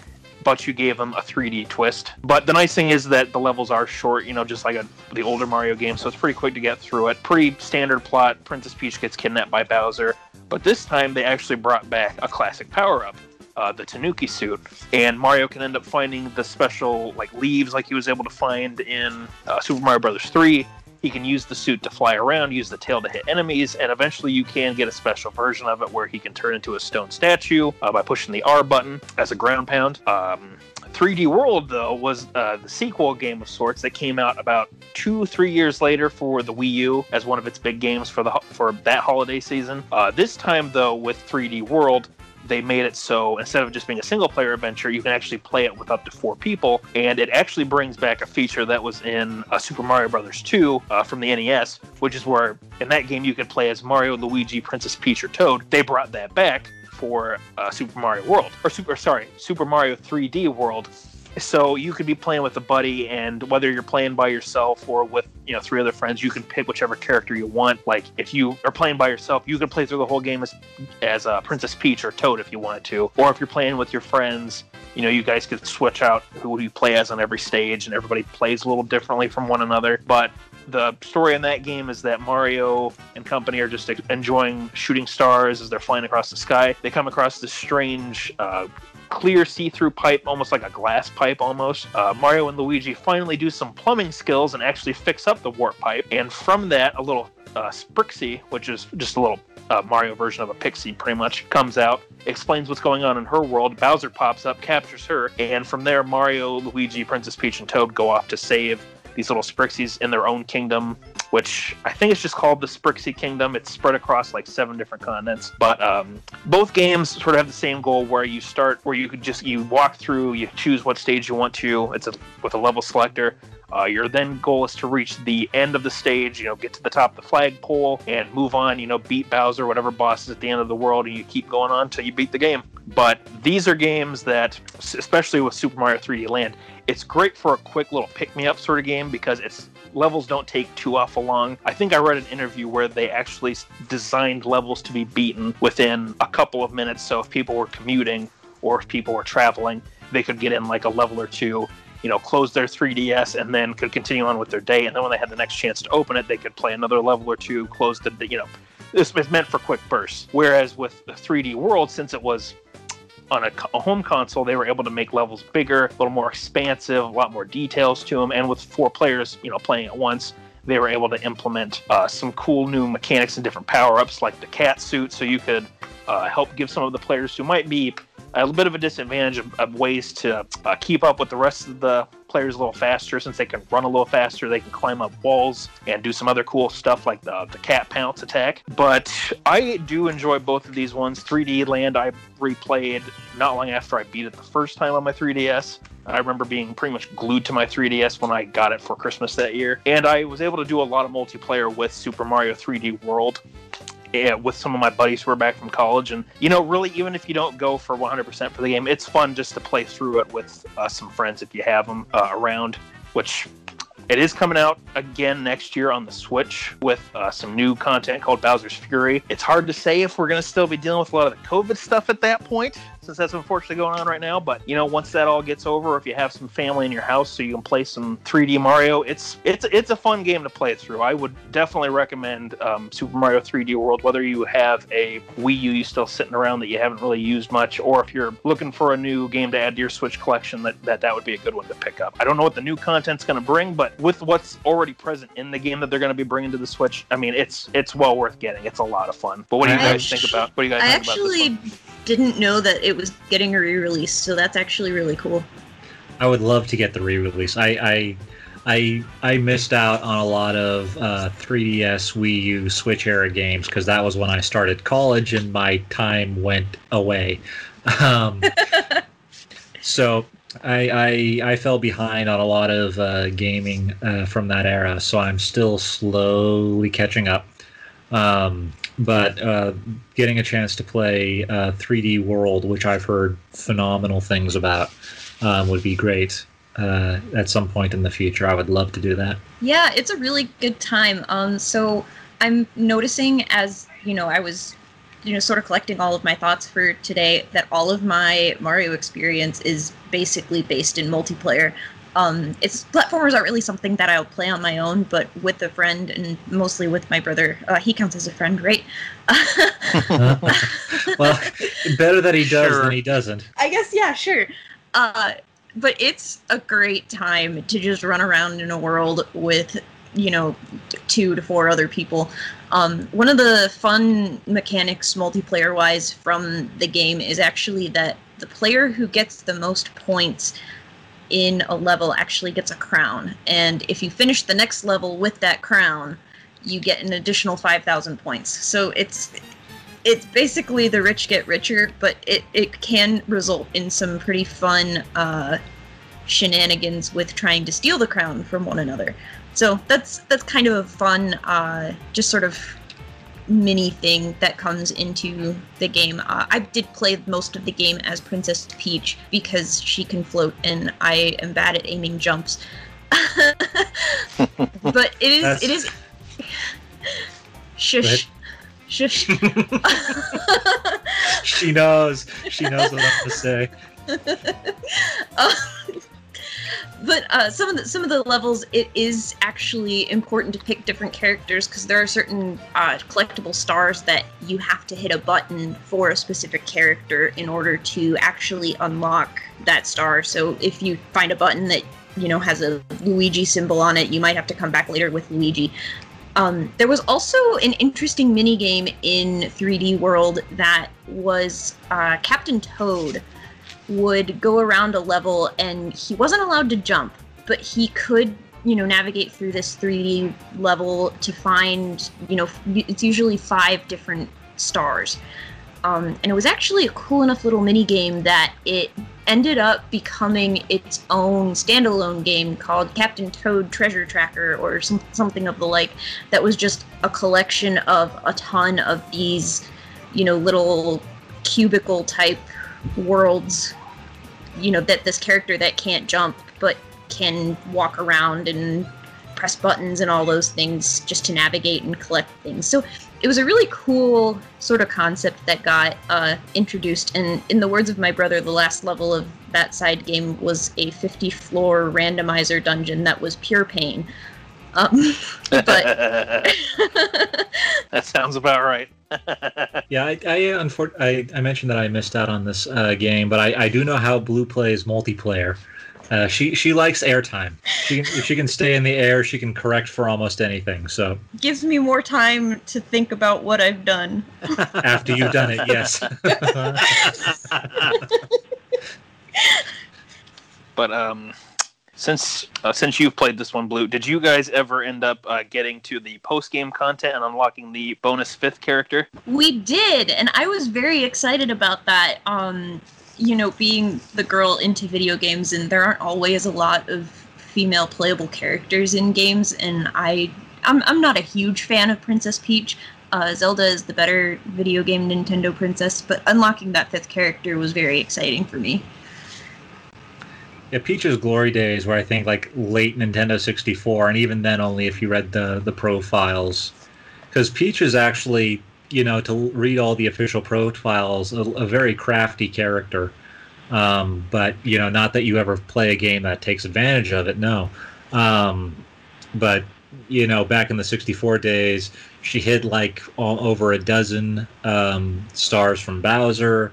but you gave them a 3D twist. But the nice thing is that the levels are short, you know, just like a, the older Mario games, so it's pretty quick to get through it. Pretty standard plot. Princess Peach gets kidnapped by Bowser, but this time they actually brought back a classic power up. Uh, the Tanuki suit, and Mario can end up finding the special like leaves, like he was able to find in uh, Super Mario Brothers 3, he can use the suit to fly around, use the tail to hit enemies, and eventually you can get a special version of it where he can turn into a stone statue uh, by pushing the R button as a ground pound. Um, 3D World, though, was uh, the sequel game of sorts that came out about two, three years later for the Wii U as one of its big games for the for that holiday season. Uh, this time, though, with 3D World, they made it so instead of just being a single player adventure, you can actually play it with up to four people, and it actually brings back a feature that was in uh, Super Mario Brothers 2 uh, from the NES, which is where in that game you could play as Mario, Luigi, Princess Peach, or Toad. They brought that back for uh, Super Mario World, or Super sorry, Super Mario 3D World. So you could be playing with a buddy, and whether you're playing by yourself or with you know three other friends, you can pick whichever character you want. Like if you are playing by yourself, you can play through the whole game as as uh, Princess Peach or Toad if you wanted to, or if you're playing with your friends, you know you guys could switch out who you play as on every stage, and everybody plays a little differently from one another. But the story in that game is that Mario and company are just enjoying shooting stars as they're flying across the sky. They come across this strange, uh, clear see-through pipe, almost like a glass pipe almost. Uh, Mario and Luigi finally do some plumbing skills and actually fix up the warp pipe. And from that, a little uh, Sprixie, which is just a little uh, Mario version of a pixie, pretty much, comes out, explains what's going on in her world. Bowser pops up, captures her, and from there, Mario, Luigi, Princess Peach, and Toad go off to save these little Sprixies in their own kingdom, which I think is just called the Sprixie Kingdom. It's spread across like seven different continents. But um, both games sort of have the same goal where you start, where you could just you walk through, you choose what stage you want to. It's a, with a level selector. Uh, your then goal is to reach the end of the stage, you know, get to the top of the flagpole and move on, you know, beat Bowser, whatever boss is at the end of the world, and you keep going on until you beat the game. But these are games that, especially with Super Mario 3D Land, it's great for a quick little pick me up sort of game because its levels don't take too awful long. I think I read an interview where they actually designed levels to be beaten within a couple of minutes. So if people were commuting or if people were traveling, they could get in like a level or two, you know, close their 3DS and then could continue on with their day. And then when they had the next chance to open it, they could play another level or two, close the, you know, this is meant for quick bursts. Whereas with the 3D World, since it was on a, a home console, they were able to make levels bigger, a little more expansive, a lot more details to them, and with four players, you know, playing at once, they were able to implement uh, some cool new mechanics and different power-ups, like the cat suit, so you could uh, help give some of the players who might be a bit of a disadvantage of, of ways to uh, keep up with the rest of the players a little faster. Since they can run a little faster they can climb up walls and do some other cool stuff like the, the cat pounce attack. But i do enjoy both of these ones. 3d land i replayed not long after i beat it the first time on my 3ds I remember being pretty much glued to my 3DS when I got it for Christmas that year. And I was able to do a lot of multiplayer with Super Mario 3D World yeah, with some of my buddies who are back from college. And, you know, really, even if you don't go for 100% for the game, it's fun just to play through it with uh, some friends if you have them uh, around, which it is coming out again next year on the Switch with uh, some new content called Bowser's Fury. It's hard to say if we're going to still be dealing with a lot of the COVID stuff at that point, since that's unfortunately going on right now. But you know, once that all gets over, if you have some family in your house, so you can play some 3D Mario, it's it's it's a fun game to play through. I would definitely recommend um, Super Mario 3D World, whether you have a Wii U you still sitting around that you haven't really used much, or if you're looking for a new game to add to your Switch collection, that that, that would be a good one to pick up. I don't know what the new content's going to bring, but with what's already present in the game that they're going to be bringing to the Switch, I mean, it's it's well worth getting. It's a lot of fun. But what do you I guys think about? What do you guys I think about this actually one? didn't know that it was getting a re-release, so that's actually really cool. I would love to get the re-release. I I I, I missed out on a lot of uh, 3DS, Wii U, Switch era games because that was when I started college and my time went away. Um, so I, I I fell behind on a lot of uh, gaming uh, from that era, so I'm still slowly catching up. Um, but uh, getting a chance to play uh, 3D World, which I've heard phenomenal things about, um, would be great. Uh, at some point in the future, I would love to do that. Yeah, it's a really good time. Um, so I'm noticing as you know, I was, you know, sort of collecting all of my thoughts for today that all of my Mario experience is basically based in multiplayer. Um, it's platformers aren't really something that I'll play on my own, but with a friend and mostly with my brother. Uh, he counts as a friend, right? well, better that he does Sure. than he doesn't. I guess yeah, sure. Uh, but it's a great time to just run around in a world with you know two to four other people. Um, one of the fun mechanics, multiplayer wise, from the game is actually that the player who gets the most points in a level actually gets a crown, and if you finish the next level with that crown, you get an additional five thousand points. So it's it's basically the rich get richer, but it, it can result in some pretty fun uh, shenanigans with trying to steal the crown from one another. So that's that's kind of a fun, uh, just sort of mini thing that comes into the game. Uh, I did play most of the game as Princess Peach because she can float and I am bad at aiming jumps. but it is That's- it is shush shush She knows. She knows what I'm to say. Uh, but uh, some of the some of the levels, it is actually important to pick different characters because there are certain uh, collectible stars that you have to hit a button for a specific character in order to actually unlock that star. So if you find a button that you know has a Luigi symbol on it, you might have to come back later with Luigi. Um, there was also an interesting mini game in 3D World that was uh, Captain Toad would go around a level and he wasn't allowed to jump, but he could, you know, navigate through this 3D level to find, you know, it's usually five different stars. Um, and it was actually a cool enough little mini game that it ended up becoming its own standalone game called Captain Toad Treasure Tracker or some, something of the like. That was just a collection of a ton of these, you know, little cubicle type worlds. You know that this character that can't jump but can walk around and press buttons and all those things just to navigate and collect things. So it was a really cool sort of concept that got uh, introduced. And in the words of my brother, the last level of that side game was a 50 floor randomizer dungeon that was pure pain. Um, but that sounds about right. Yeah, I I, unfor- I I mentioned that I missed out on this uh, game, but I, I do know how Blue plays multiplayer. Uh, she she likes airtime. She if she can stay in the air, she can correct for almost anything. So gives me more time to think about what I've done. after you've done it, yes. But um, since uh, since you've played this one, Blue, did you guys ever end up uh, getting to the post game content and unlocking the bonus fifth character? We did, and I was very excited about that. Um, you know, being the girl into video games, and there aren't always a lot of female playable characters in games, and I, I'm, I'm not a huge fan of Princess Peach. Uh, Zelda is the better video game Nintendo princess, but unlocking that fifth character was very exciting for me. Yeah, Peach's glory days where I think like late Nintendo 64, and even then only if you read the the profiles, because Peach is actually you know, to read all the official profiles, a, a very crafty character. Um, but you know, not that you ever play a game that takes advantage of it. No, um, but you know, back in the '64 days, she hid like all over a dozen um, stars from Bowser,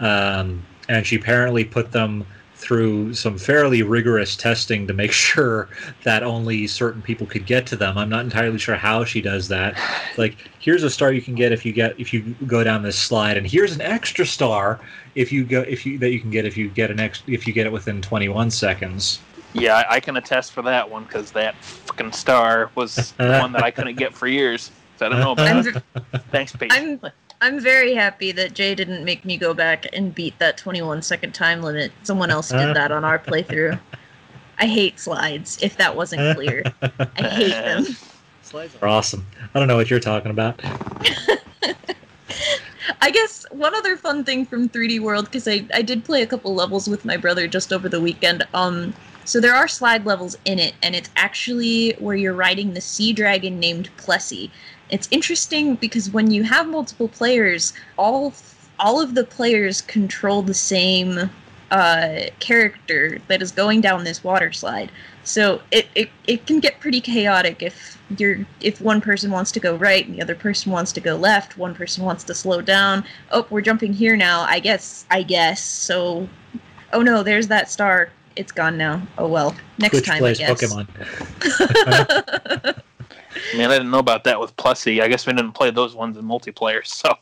um, and she apparently put them through some fairly rigorous testing to make sure that only certain people could get to them. I'm not entirely sure how she does that. Like, here's a star you can get if you get if you go down this slide, and here's an extra star if you go if you that you can get if you get an ex if you get it within 21 seconds. Yeah, I, I can attest for that one because that fucking star was one that I couldn't get for years. So I don't know about I'm, that. Thanks, Pete. I'm I'm very happy that Jay didn't make me go back and beat that 21 second time limit. Someone else did that on our playthrough. I hate slides. If that wasn't clear, I hate them. Slides are awesome. I don't know what you're talking about. I guess one other fun thing from 3D World because I I did play a couple levels with my brother just over the weekend. Um, so there are slide levels in it, and it's actually where you're riding the sea dragon named Plessy. It's interesting because when you have multiple players, all all of the players control the same uh, character that is going down this water slide. So it, it, it can get pretty chaotic if you're if one person wants to go right and the other person wants to go left, one person wants to slow down. Oh, we're jumping here now. I guess I guess. So oh no, there's that star. It's gone now. Oh well. Next Twitch time plays I guess. Pokemon. Man, I didn't know about that with Plessy. I guess we didn't play those ones in multiplayer. So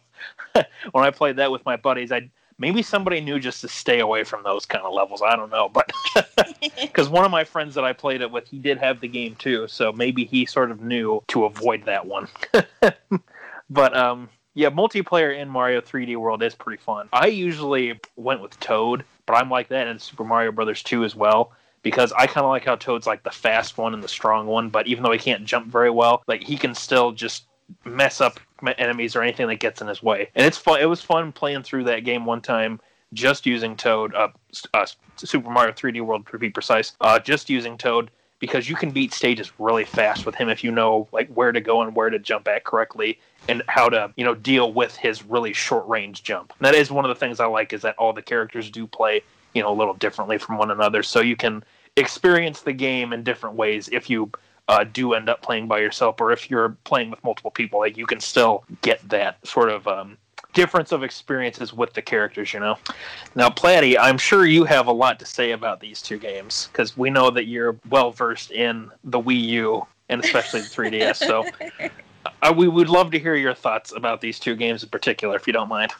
when I played that with my buddies, I maybe somebody knew just to stay away from those kind of levels. I don't know, but because one of my friends that I played it with, he did have the game too, so maybe he sort of knew to avoid that one. but um, yeah, multiplayer in Mario 3D World is pretty fun. I usually went with Toad, but I'm like that in Super Mario Brothers 2 as well because I kind of like how Toad's like the fast one and the strong one, but even though he can't jump very well, like he can still just mess up enemies or anything that gets in his way. And it's fun. It was fun playing through that game one time just using Toad. Uh, uh, Super Mario 3D World to be precise. Uh, just using Toad because you can beat stages really fast with him if you know like where to go and where to jump at correctly and how to you know deal with his really short range jump. And that is one of the things I like is that all the characters do play you know a little differently from one another, so you can experience the game in different ways if you uh, do end up playing by yourself or if you're playing with multiple people like you can still get that sort of um, difference of experiences with the characters you know? Now platty i'm sure you have a lot to say about these two games because we know that you're well versed in the wii u and especially the 3ds so uh, we would love to hear your thoughts about these two games in particular if you don't mind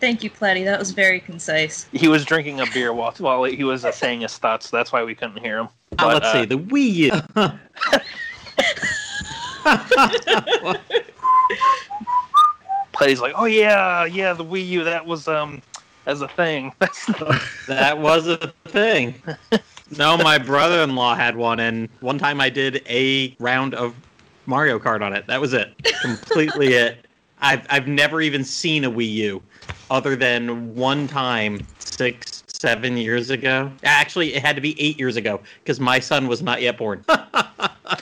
Thank you, Platty. That was very concise. he was drinking a beer while, while he was uh, saying his thoughts that's why we couldn't hear him Uh, But, let's uh, see, the Wii U. Platty's like oh yeah yeah the wii u that was um as a thing that's that was a thing. No, my brother-in-law had one, and one time I did a round of Mario Kart on it. That was it. Completely it. I've I've never even seen a Wii U, other than one time six seven years ago. Actually, it had to be eight years ago because my son was not yet born.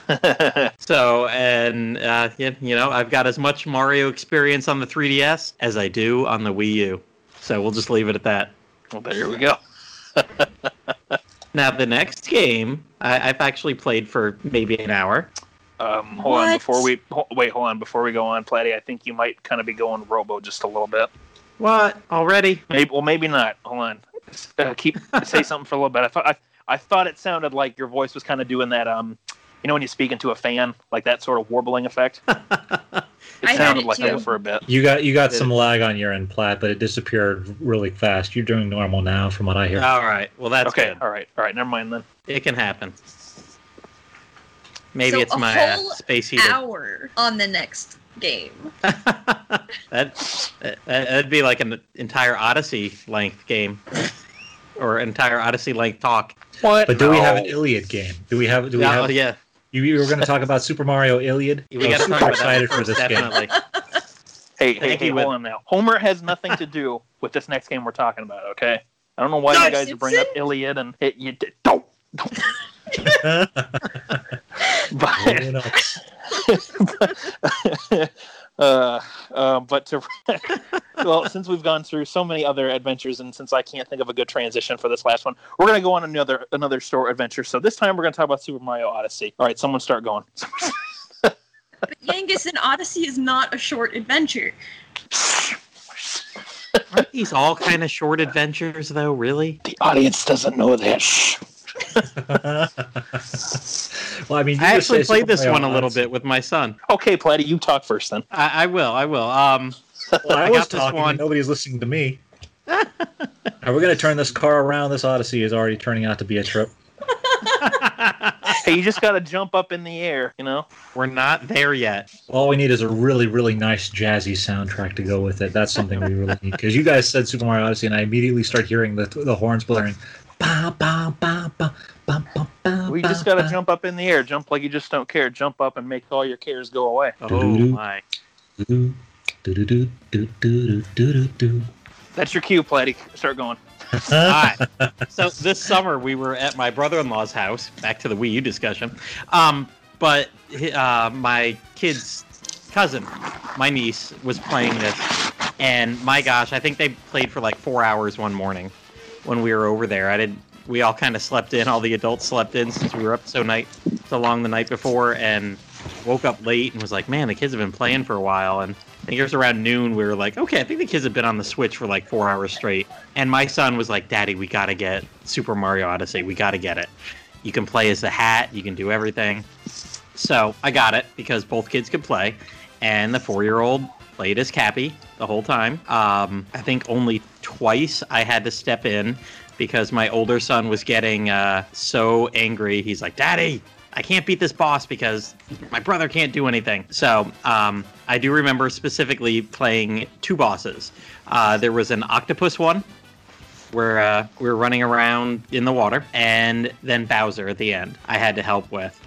so, and uh, yeah, you know, I've got as much Mario experience on the 3DS as I do on the Wii U. So we'll just leave it at that. well there we go Now, the next game I, I've actually played for maybe an hour. Um, hold on before we ho- wait. Hold on before we go on, Platty. I think you might kind of be going Robo just a little bit. What already? Maybe well, maybe not. Hold on. Uh, keep say something for a little bit. I thought I, I thought it sounded like your voice was kind of doing that. Um, you know when you speak into a fan, like that sort of warbling effect. It I heard sounded it like too. that for a bit. You got you got Did some lag on your end, Platt, but it disappeared really fast. You're doing normal now, from what I hear. All right. Well, that's okay. good. All right. All right. Never mind then. It can happen. Maybe So it's a my uh, space heater. Hour on the next game. that, that that'd be like an entire Odyssey length game, or entire Odyssey length talk. What? But do we have an Iliad game? Do we have? Do we Yeah, have? yeah. You, you were going to talk about Super Mario Iliad. We I'm got super talk about that excited for first, this game. definitely. Hey, hey, Thank hey, you, hold on now. Homer has nothing to do with this next game we're talking about. Okay. I don't know why No, you guys bring up Iliad and it. You don't. don't. But Rolling up. uh, uh, but Super. well, since we've gone through so many other adventures, and since I can't think of a good transition for this last one, we're gonna go on another another store adventure. So this time we're gonna talk about Super Mario Odyssey. All right, someone start going. But Yangus and Odyssey is not a short adventure. Aren't these all kind of short adventures, though? Really? the audience doesn't know that. Shh. well, I mean, you I actually played this one a little bit with my son. Okay, Platty, you talk first then. I, I will. I will. Um, Well, I, I was got this talking. one. and Nobody's listening to me. Are we going to turn this car around? This Odyssey is already turning out to be a trip. Hey, you just gotta jump up in the air, you know. we're not there yet. All we need is a really, really nice jazzy soundtrack to go with it. That's something we really need. Because you guys said Super Mario Odyssey, and I immediately start hearing the the horns blaring. We just gotta jump up in the air, jump like you just don't care, jump up and make all your cares go away. Oh my! That's your cue, Platy. Start going. all right. So this summer we were at my brother-in-law's house. Back to the Wii U discussion. Um, but uh, my kid's cousin, my niece, was playing this, and my gosh, I think they played for like four hours one morning when we were over there. I did. We all kind of slept in. All the adults slept in since we were up so night so long the night before, and woke up late and was like, "Man, the kids have been playing for a while." And I think it was around noon. We were like, "Okay, I think the kids have been on the Switch for like four hours straight." And my son was like, "Daddy, we gotta get Super Mario Odyssey. We gotta get it. You can play as the Hat. You can do everything." So I got it because both kids could play, and the four-year-old played as Cappy the whole time. Um, I think only twice I had to step in because my older son was getting uh, so angry. He's like, "Daddy, I can't beat this boss because my brother can't do anything." So um, I do remember specifically playing two bosses. Uh, there was an octopus one where uh, we were running around in the water, and then Bowser at the end. I had to help with.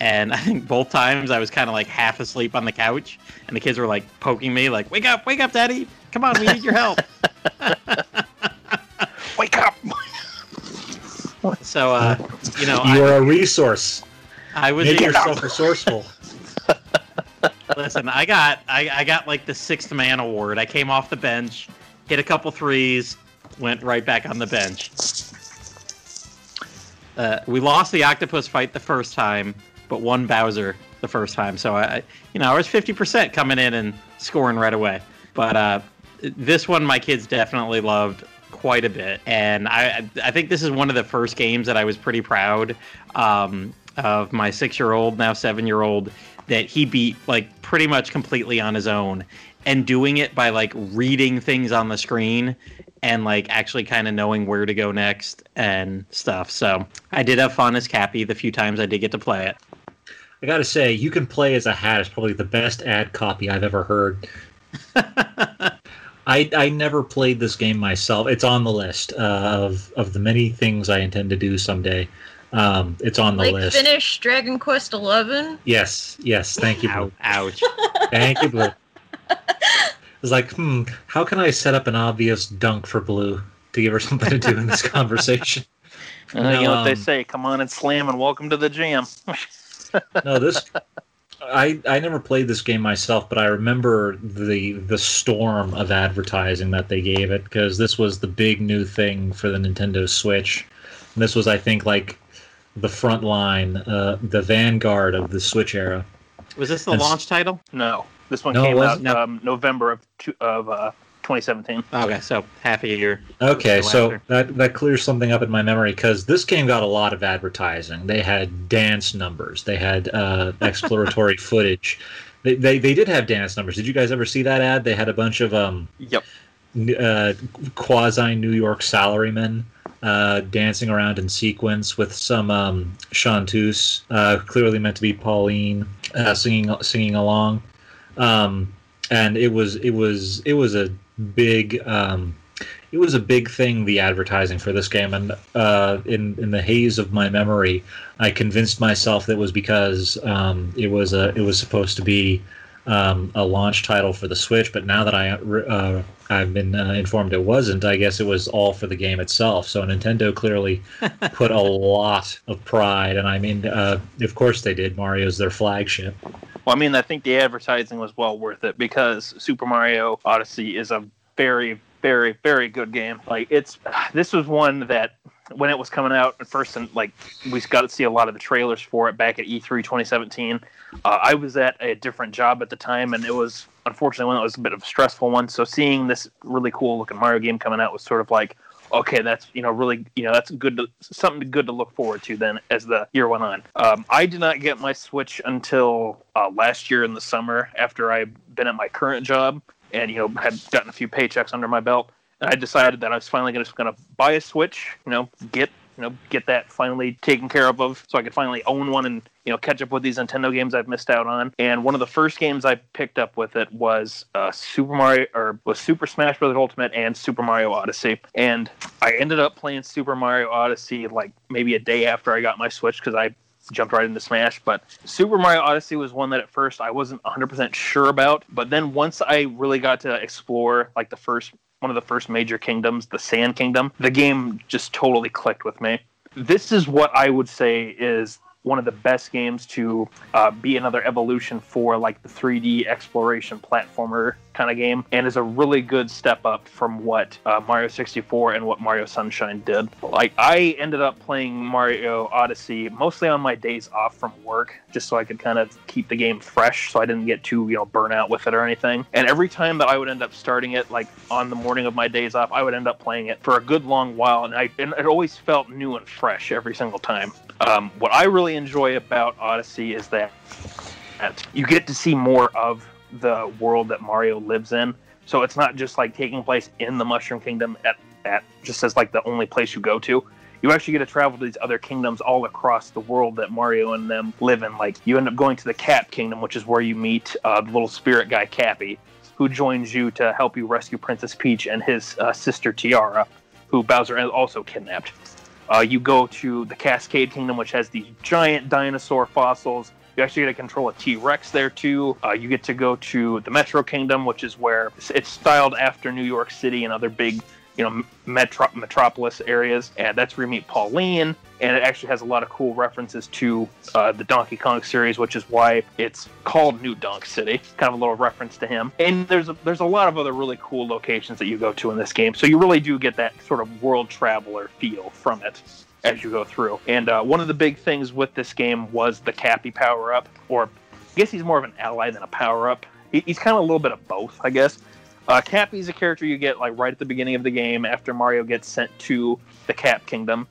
And I think both times I was kind of like half asleep on the couch, and the kids were like poking me, like, "Wake up, wake up, Daddy! Come on, we need your help." Wake up! So, uh, you know, you are a resource. I was Make a- yourself resourceful. Listen, I got I, I got like the sixth man award. I came off the bench, hit a couple threes, went right back on the bench. Uh, we lost the octopus fight the first time, but one Bowser the first time. So I, you know, I was fifty percent coming in and scoring right away. But uh, this one, my kids definitely loved quite a bit, and I I think this is one of the first games that I was pretty proud um, of my six year old now seven year old that he beat like pretty much completely on his own and doing it by like reading things on the screen and like actually kind of knowing where to go next and stuff. So I did have fun as Cappy the few times I did get to play it. I gotta say, you can play as a hat is probably the best ad copy I've ever heard. I, I never played this game myself. It's on the list uh, of of the many things I intend to do someday. Um, it's on the like list. finish Dragon Quest Eleven. Yes, yes. Thank you, Blue. Ouch. Ouch. Thank you, Blue. It's like, hmm, how can I set up an obvious dunk for Blue to give her something to do in this conversation? Uh, you know what they Um, say? Come on and slam and welcome to the jam. No, this I I never played this game myself, but I remember the the storm of advertising that they gave it because this was the big new thing for the Nintendo Switch. And this was, I think, like the front line, uh, the vanguard of the Switch era. Was this the That's- launch title? No, this one No, came out um, November of two, of uh, 2017. Okay, so half a year. Okay, So so after. that that clears something up in my memory because this game got a lot of advertising. They had dance numbers, they had uh, exploratory footage. They, they they did have dance numbers. Did you guys ever see that ad? They had a bunch of um Yep. n- uh, quasi New York salarymen uh, dancing around in sequence with some um, chanteuse, uh, clearly meant to be Pauline, uh, singing singing along, um, and it was it was it was a big um, it was a big thing the advertising for this game. And uh, in in the haze of my memory I convinced myself that it was because um, it was a it was supposed to be um, a launch title for the Switch. But now that I uh, I've been uh, informed it wasn't I guess it was all for the game itself. So Nintendo clearly put a lot of pride. And I mean uh, of course they did. Mario's their flagship Well, I mean, I think the advertising was well worth it because Super Mario Odyssey is a very, very, very good game. Like it's this was one that when it was coming out at first, and like we got to see a lot of the trailers for it back at E E3 2017. Uh, I was at a different job at the time, and it was unfortunately one that was a bit of a stressful one. So seeing this really cool looking Mario game coming out was sort of like, okay, that's you know really you know that's good to, something good to look forward to then as the year went on. Um, I did not get my Switch until uh, last year in the summer after I'd been at my current job and you know had gotten a few paychecks under my belt. And I decided that I was finally going to going to buy a Switch, you know, get you know get that finally taken care of, of so I could finally own one and you know catch up with these Nintendo games I've missed out on. And one of the first games I picked up with it was uh, Super Mario or was Super Smash Bros. Ultimate and Super Mario Odyssey. And I ended up playing Super Mario Odyssey like maybe a day after I got my Switch because I jumped right into Smash. But Super Mario Odyssey was one that at first I wasn't 100% sure about. But then once I really got to explore like the first one of the first major kingdoms, the Sand Kingdom, the game just totally clicked with me. This is what I would say is one of the best games to uh, be another evolution for like the 3D exploration platformer kind of game, and is a really good step up from what uh, Mario 64 and what Mario Sunshine did. Like I ended up playing Mario Odyssey mostly on my days off from work, just so I could kind of keep the game fresh, so I didn't get too you know burn out with it or anything. And every time that I would end up starting it, like on the morning of my days off, I would end up playing it for a good long while, and I and it always felt new and fresh every single time. Um, what I really enjoy about Odyssey is that you get to see more of the world that Mario lives in. So it's not just like taking place in the Mushroom Kingdom at, at just as like the only place you go to. You actually get to travel to these other kingdoms all across the world that Mario and them live in. Like you end up going to the Cap Kingdom, which is where you meet uh, the little spirit guy Cappy, who joins you to help you rescue Princess Peach and his uh, sister Tiara, who Bowser also kidnapped. Uh, you go to the Cascade Kingdom, which has these giant dinosaur fossils. You actually get to control a T Rex there too. Uh, you get to go to the Metro Kingdom, which is where it's styled after New York City and other big, you know, metro- metropolis areas. And that's where you meet Pauline. And it actually has a lot of cool references to uh, the Donkey Kong series, which is why it's called New Donk City. Kind of a little reference to him. And there's a, there's a lot of other really cool locations that you go to in this game. So you really do get that sort of world traveler feel from it as you go through. And uh, one of the big things with this game was the Cappy power up, or I guess he's more of an ally than a power up. He, he's kind of a little bit of both, I guess. Uh, Cappy's a character you get like right at the beginning of the game after Mario gets sent to the Cap Kingdom.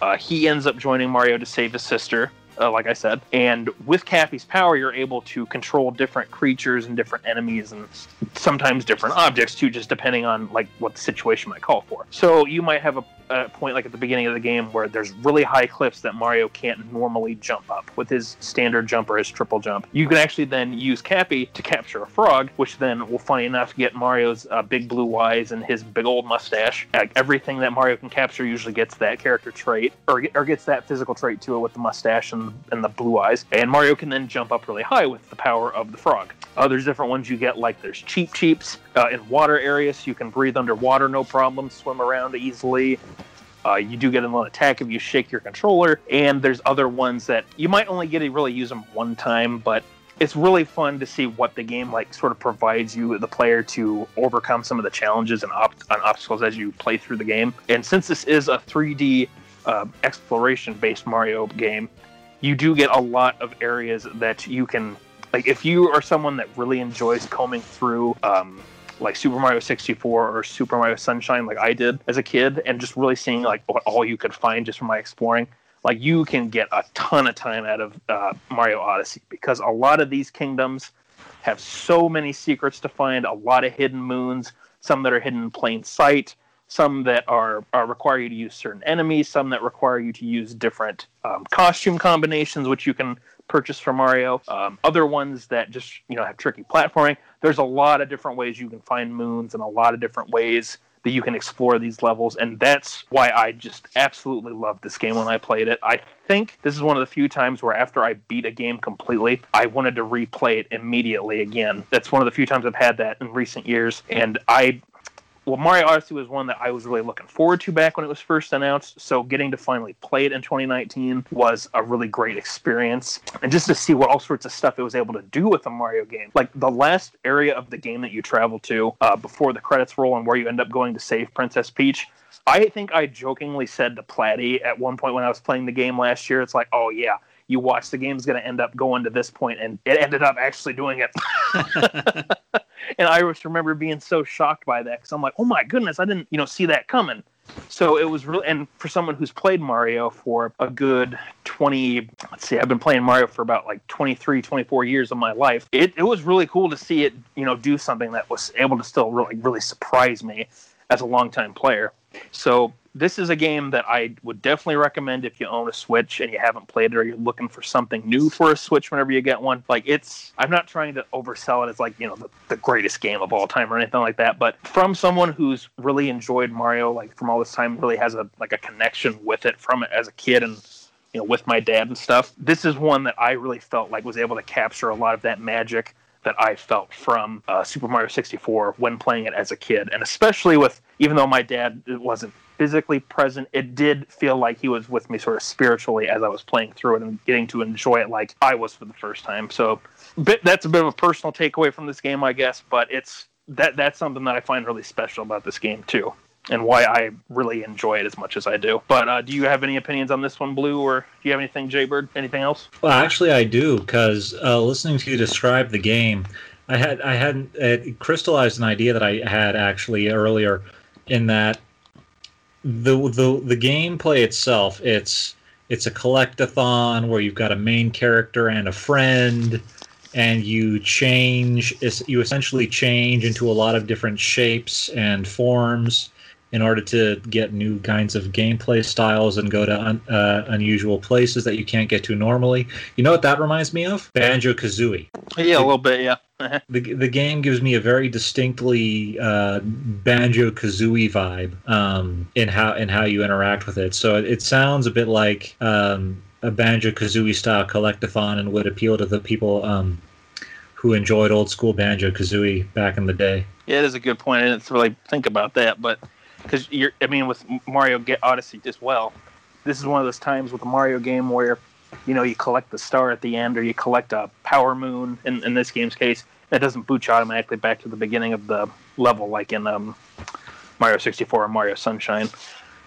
Uh, he ends up joining Mario to save his sister, uh, like I said. And with Cappy's power, you're able to control different creatures and different enemies, and sometimes different objects too, just depending on like what the situation might call for. So you might have a, a point like at the beginning of the game where there's really high cliffs that Mario can't normally jump up with his standard jump or his triple jump. You can actually then use Cappy to capture a frog, which then will, funny enough, get Mario's uh, big blue eyes and his big old mustache. Like everything that Mario can capture usually gets that character trait, or, or gets that physical trait to it with the mustache and, and the blue eyes. And Mario can then jump up really high with the power of the frog. Uh, there's different ones you get, like there's Cheap Cheeps uh, in water areas. So you can breathe underwater, no problem, swim around easily. Uh, you do get an attack if you shake your controller, and there's other ones that you might only get to really use them one time, but it's really fun to see what the game like sort of provides you the player to overcome some of the challenges and, op- and obstacles as you play through the game. And since this is a 3D uh, exploration-based Mario game, you do get a lot of areas that you can like if you are someone that really enjoys combing through um, like Super Mario 64 or Super Mario Sunshine, like I did as a kid, and just really seeing like what all you could find just from my exploring. Like you can get a ton of time out of uh, Mario Odyssey because a lot of these kingdoms have so many secrets to find, a lot of hidden moons, some that are hidden in plain sight, some that are, are require you to use certain enemies, some that require you to use different um, costume combinations, which you can purchase from Mario. Um, other ones that just you know have tricky platforming. There's a lot of different ways you can find moons and a lot of different ways that you can explore these levels, and that's why I just absolutely loved this game when I played it. I think this is one of the few times where after I beat a game completely, I wanted to replay it immediately again. That's one of the few times I've had that in recent years, and I well, Mario Odyssey was one that I was really looking forward to back when it was first announced. So getting to finally play it in 2019 was a really great experience. And just to see what all sorts of stuff it was able to do with a Mario game. Like the last area of the game that you travel to uh, before the credits roll and where you end up going to save Princess Peach. I think I jokingly said to Platty at one point when I was playing the game last year, it's like, oh, yeah, you watch the game's going to end up going to this point, and it ended up actually doing it. and I just remember being so shocked by that because I'm like, oh my goodness, I didn't, you know, see that coming. So it was really, and for someone who's played Mario for a good 20, let's see, I've been playing Mario for about like 23, 24 years of my life. It, it was really cool to see it, you know, do something that was able to still really, really surprise me as a longtime player. So this is a game that I would definitely recommend if you own a Switch and you haven't played it or you're looking for something new for a Switch whenever you get one. Like it's I'm not trying to oversell it as like, you know, the, the greatest game of all time or anything like that, but from someone who's really enjoyed Mario like from all this time really has a like a connection with it from it as a kid and you know with my dad and stuff. This is one that I really felt like was able to capture a lot of that magic that I felt from uh, Super Mario 64 when playing it as a kid, and especially with even though my dad wasn't physically present, it did feel like he was with me sort of spiritually as I was playing through it and getting to enjoy it like I was for the first time. So bit, that's a bit of a personal takeaway from this game, I guess, but it's that that's something that I find really special about this game too. And why I really enjoy it as much as I do. But uh, do you have any opinions on this one, Blue, or do you have anything, Jaybird? Anything else? Well, actually, I do because uh, listening to you describe the game, I had I hadn't it crystallized an idea that I had actually earlier, in that the the the gameplay itself it's it's a collectathon where you've got a main character and a friend and you change you essentially change into a lot of different shapes and forms in order to get new kinds of gameplay styles and go to un, uh, unusual places that you can't get to normally. You know what that reminds me of? Banjo Kazooie. Yeah, a little bit. Yeah. the the game gives me a very distinctly uh, Banjo Kazooie vibe um, in how in how you interact with it. So it, it sounds a bit like um, a Banjo Kazooie style collectathon and would appeal to the people um, who enjoyed old school Banjo Kazooie back in the day. Yeah, it is a good point. I didn't really think about that, but because you're, I mean, with Mario Get Odyssey as well, this is one of those times with a Mario game where, you know, you collect the star at the end or you collect a power moon. In, in this game's case, that doesn't boot you automatically back to the beginning of the level, like in um, Mario 64 or Mario Sunshine.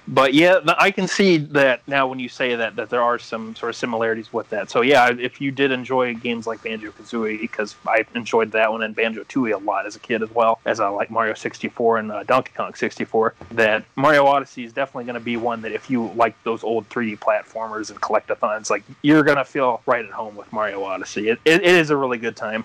But yeah, I can see that now when you say that that there are some sort of similarities with that. So yeah, if you did enjoy games like Banjo Kazooie, because I enjoyed that one and Banjo Tooie a lot as a kid as well as I like Mario 64 and uh, Donkey Kong 64, that Mario Odyssey is definitely going to be one that if you like those old 3D platformers and collectathons, like you're going to feel right at home with Mario Odyssey. It, it, it is a really good time.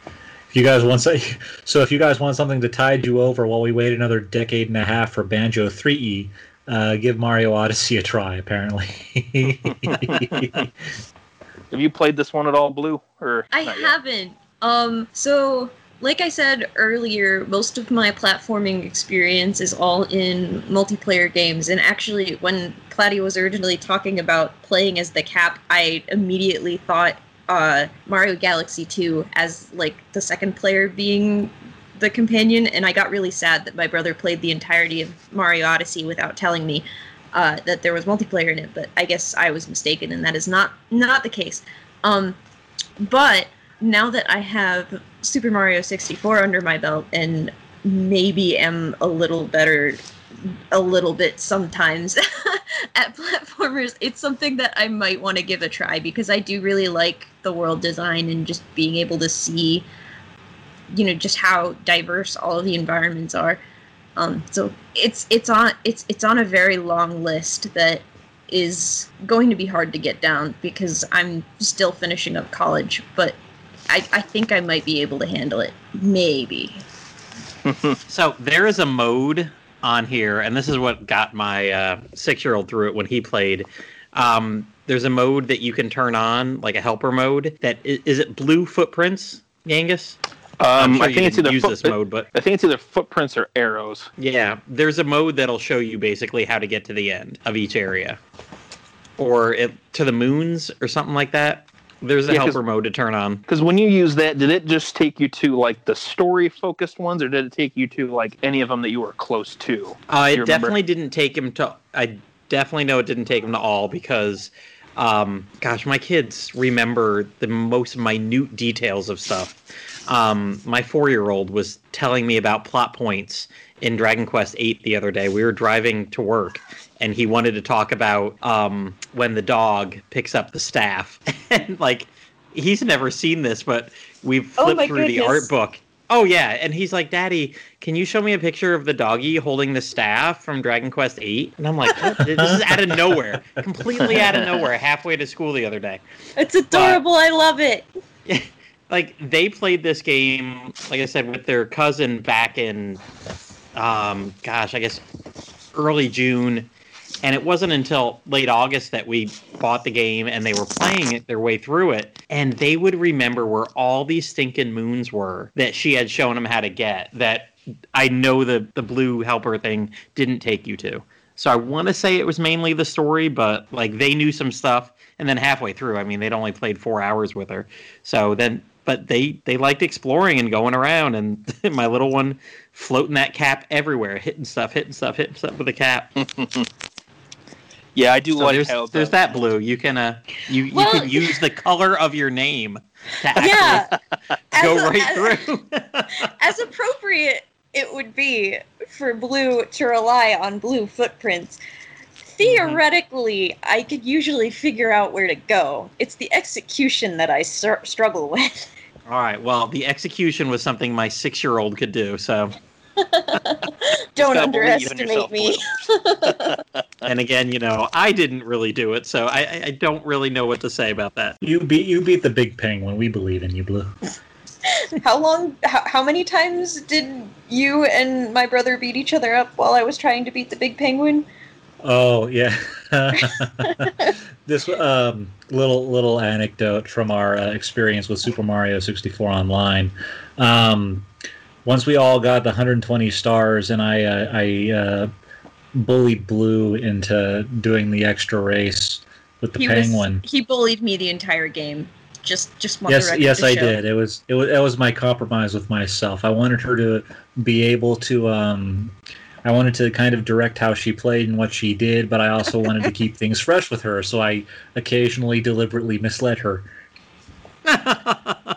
If you guys want so if you guys want something to tide you over while we wait another decade and a half for Banjo Threeie, uh, give Mario Odyssey a try. Apparently. Have you played this one at all, Blue? Or I haven't. Um, so like I said earlier, most of my platforming experience is all in multiplayer games. And actually, when Platty was originally talking about playing as the cap, I immediately thought uh, Mario Galaxy 2 as like the second player being the companion, and I got really sad that my brother played the entirety of Mario Odyssey without telling me uh, that there was multiplayer in it. But I guess I was mistaken, and that is not not the case. Um, but now that I have Super Mario 64 under my belt, and maybe am a little better a little bit sometimes at platformers it's something that i might want to give a try because i do really like the world design and just being able to see you know just how diverse all of the environments are. Um, so it's it's on it's it's on a very long list that is going to be hard to get down because I'm still finishing up college, but I, I think I might be able to handle it. Maybe. so there is a mode on here, and this is what got my uh, six-year-old through it when he played. Um, there's a mode that you can turn on, like a helper mode. That is, is it blue footprints, Yangus? Um, sure I think it's either use foot, this mode, but I think it's either footprints or arrows. yeah, there's a mode that'll show you basically how to get to the end of each area, or it, to the moons or something like that. There's a Yeah, 'cause- helper mode to turn on. Because when you use that, did it just take you to like the story focused ones, or did it take you to like any of them that you were close to? Uh, Do it you remember? definitely didn't take him to. I definitely know it didn't take him to all because, um, gosh, my kids remember the most minute details of stuff. Um, my four-year-old was telling me about plot points in Dragon Quest VIII the other day. We were driving to work, and he wanted to talk about um, when the dog picks up the staff, and like he's never seen this, but we've Oh flipped my through the art book. Oh yeah, and he's like, "Daddy, can you show me a picture of the doggy holding the staff from Dragon Quest VIII?" And I'm like? "This is out of nowhere, completely out of nowhere, halfway to school the other day." It's adorable. I love it. Like they played this game, like I said, with their cousin back in, um, gosh, I guess early June, and it wasn't until late August that we bought the game and they were playing it their way through it, and they would remember where all these stinking moons were that she had shown them how to get. That I know the the blue helper thing didn't take you to. So I want to say it was mainly the story, but like they knew some stuff, and then halfway through, I mean, they'd only played four hours with her, so then. But they they liked exploring and going around, and my little one floating that cap everywhere, hitting stuff, hitting stuff, hitting stuff with the cap. Yeah, I do So like there's, how there's that blue. You can uh you you can use the color of your name to Yeah. go As a- right as- through. as appropriate it would be for blue to rely on blue footprints Mm-hmm. theoretically i could usually figure out where to go it's the execution that i str- struggle with All right. Well, the execution was something my six year old could do. So, don't gotta believe in underestimate me and again, you know, I didn't really do it, so I I- I don't really know what to say about that. You beat you beat the big penguin. We believe in you, Blue. how long how, how many times did you and my brother beat each other up while i was trying to beat the big penguin Oh yeah. this um, little little anecdote from our uh, experience with Super Mario 64 Online. Um, once we all got the 120 stars, and I uh, I uh, bullied Blue into doing the extra race with the he penguin. was he bullied me the entire game just just want yes, yes, I show. did. It was it was it was my compromise with myself. I wanted her to be able to. Um, I wanted to kind of direct how she played and what she did, but I also wanted to keep things fresh with her. So I occasionally deliberately misled her.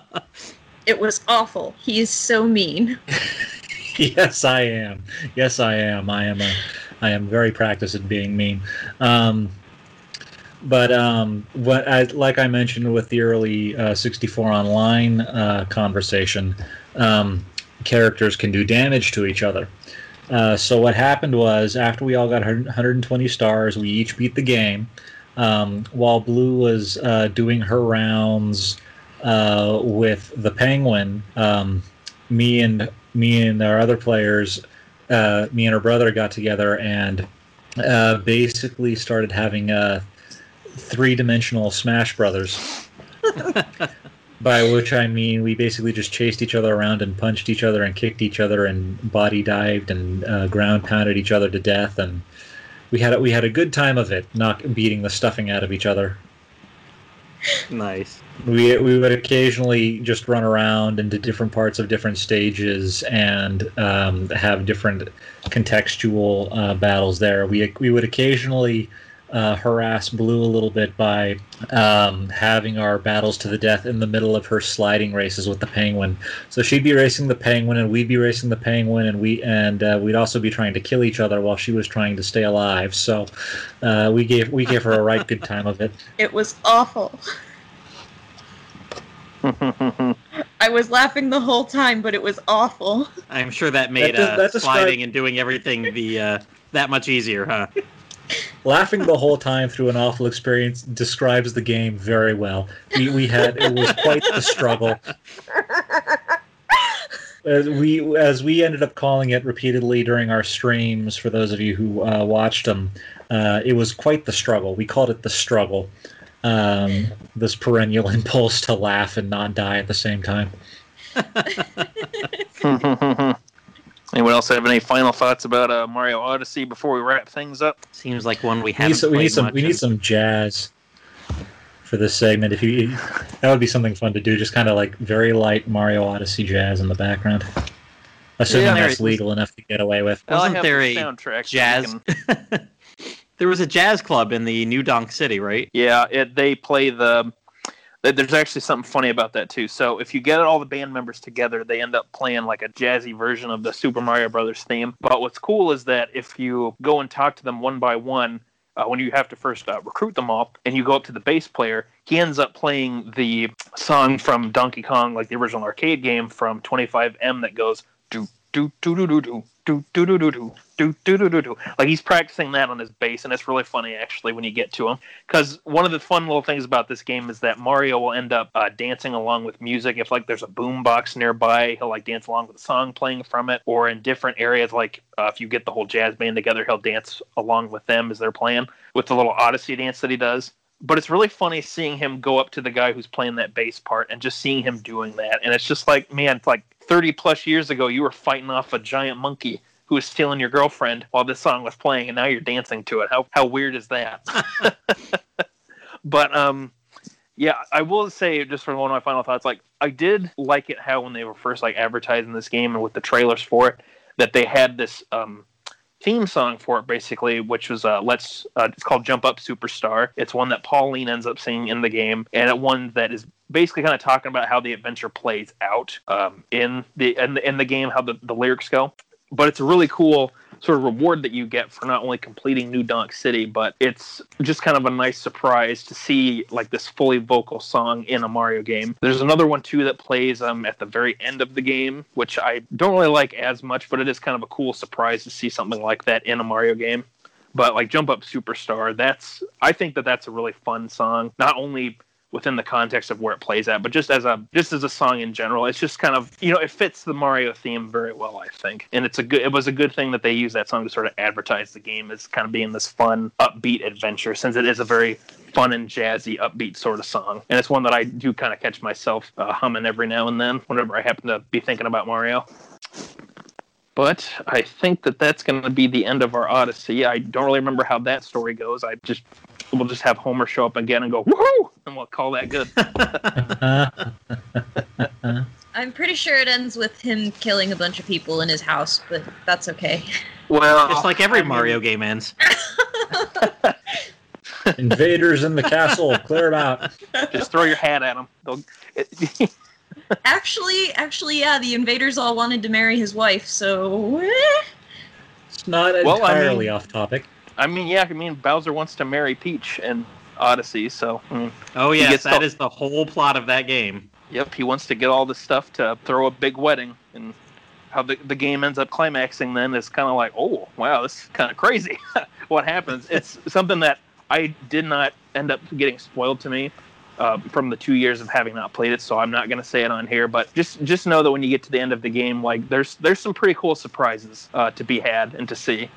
It was awful. He is so mean. yes, I am. Yes, I am. I am a. I am very practiced at being mean. Um, but um, what I, like I mentioned with the early uh, 64 online uh, conversation, um, characters can do damage to each other. Uh, so what happened was after we all got 120 stars, we each beat the game. Um, while Blue was uh, doing her rounds uh, with the Penguin, um, me and me and our other players, uh, me and her brother got together and uh, basically started having uh, three-dimensional Smash Brothers. By which I mean we basically just chased each other around and punched each other and kicked each other and body dived and uh, ground pounded each other to death and we had a, we had a good time of it, not beating the stuffing out of each other. nice. We we would occasionally just run around into different parts of different stages and um, have different contextual uh, battles there. We we would occasionally uh, harass Blue a little bit by um, having our battles to the death in the middle of her sliding races with the Penguin. So she'd be racing the Penguin, and we'd be racing the Penguin, and we and uh, we'd also be trying to kill each other while she was trying to stay alive. So uh, we gave we gave her a right good time of it. It was awful. I was laughing the whole time, but it was awful. I'm sure that made does- uh, that describe- sliding and doing everything the uh, that much easier, huh? laughing the whole time through an awful experience describes the game very well. We, we had it was quite the struggle. As we as we ended up calling it repeatedly during our streams, for those of you who uh, watched them, uh, it was quite the struggle. We called it the struggle. Um, this perennial impulse to laugh and not die at the same time. Anyone else have any final thoughts about uh, Mario Odyssey before we wrap things up? Seems like one we We haven't need some, we played need some, much we need some jazz. for this segment. If you, that would be something fun to do. Just kind of like very light Mario Odyssey jazz in the background. Assuming Yeah. that's legal enough to get away with. Well, Wasn't there a soundtrack, so Jazz. can- there was a jazz club in the New Donk City, right? Yeah, it, they play the. There's actually something funny about that too. So if you get all the band members together, they end up playing like a jazzy version of the Super Mario Brothers theme. But what's cool is that if you go and talk to them one by one, uh, when you have to first uh, recruit them all, and you go up to the bass player, he ends up playing the song from Donkey Kong, like the original arcade game from 25M that goes do do do do do do do do do do do do do do do. Like he's practicing that on his bass, and it's really funny actually when you get to him. Because one of the fun little things about this game is that Mario will end up uh, dancing along with music. If like there's a boom box nearby, he'll like dance along with a song playing from it. Or in different areas, like uh, if you get the whole jazz band together, he'll dance along with them as they're playing with the little Odyssey dance that he does. But it's really funny seeing him go up to the guy who's playing that bass part and just seeing him doing that. And it's just like, man, it's like 30 plus years ago, you were fighting off a giant monkey who was stealing your girlfriend while this song was playing, and now you're dancing to it. How how weird is that? but um, yeah, I will say just for one of my final thoughts, like I did like it how when they were first like advertising this game and with the trailers for it, that they had this um theme song for it basically, which was uh let's uh, it's called Jump Up Superstar. It's one that Pauline ends up singing in the game, and it one that is basically kind of talking about how the adventure plays out um, in the in the, in the game, how the, the lyrics go. But it's a really cool sort of reward that you get for not only completing New Donk City, but it's just kind of a nice surprise to see like this fully vocal song in a Mario game. There's another one too that plays um, at the very end of the game, which I don't really like as much, but it is kind of a cool surprise to see something like that in a Mario game. But like Jump Up Superstar, that's I think that that's a really fun song. Not only within the context of where it plays at, but just as a just as a song in general, it's just kind of you know it fits the Mario theme very well, I think, and it's a good it was a good thing that they used that song to sort of advertise the game as kind of being this fun, upbeat adventure, since it is a very fun and jazzy, upbeat sort of song, and it's one that I do kind of catch myself uh, humming every now and then whenever I happen to be thinking about Mario. But I think that that's going to be the end of our Odyssey. I don't really remember how that story goes. I just we'll just have Homer show up again and go woohoo, and we'll call that good. I'm pretty sure it ends with him killing a bunch of people in his house, but that's okay. Well, Just like every I mean, Mario game ends. Invaders in the castle, clear it out. just throw your hat at them. They'll, it, Actually, actually, yeah, the invaders all wanted to marry his wife, so eh. It's not Well, I entirely mean- off topic. I mean, yeah, I mean Bowser wants to marry Peach in Odyssey, so I mean, Oh He yes, that the- is the whole plot of that game. yep, he wants to get all this stuff to throw a big wedding, and how the the game ends up climaxing then is kind of like, oh wow, this is kind of crazy. what happens? It's something that I did not end up getting spoiled to me. Uh, from the two years of having not played it, so I'm not going to say it on here. But just just know that when you get to the end of the game, like there's there's some pretty cool surprises uh, to be had and to see.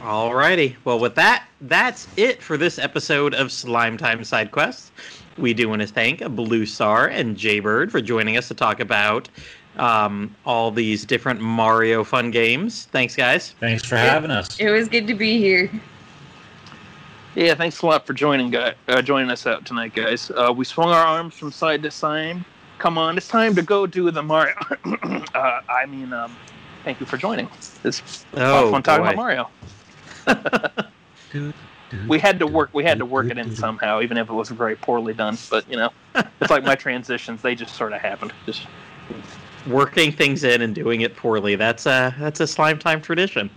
Alrighty. Well, with that, that's it for this episode of Slime Time Side Quests. We do want to thank Blue Star and Jaybird for joining us to talk about um, all these different Mario fun games. Thanks, guys. Thanks for having us. it was good to be here. Yeah, thanks a lot for joining, guy, uh, joining us out tonight, guys. Uh, we swung our arms from side to side. Come on, it's time to go do the Mario. uh, I mean, um, thank you for joining. It's of fun talking about Mario. We had to work. We had to work it in somehow, even if it was very poorly done. But you know, it's like my transitions; they just sort of happened. Just Working things in and doing it poorly. That's a that's a Slime Time tradition.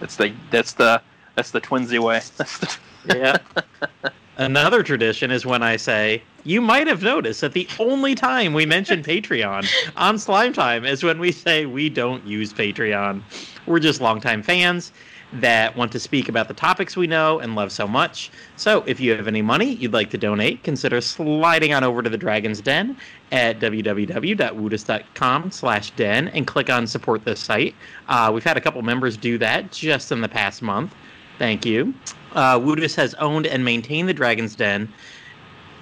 that's the that's the that's the twinsy way. That's the, Yeah. Another tradition is when I say, you might have noticed that the only time we mention Patreon on Slime Time is when we say we don't use Patreon. We're just longtime fans that want to speak about the topics we know and love so much. So if you have any money you'd like to donate, consider sliding on over to the Dragon's Den at www.woodus.com slash den and click on support this site. Uh, we've had a couple members do that just in the past month. Thank you. Uh, has owned and maintained the Dragon's Den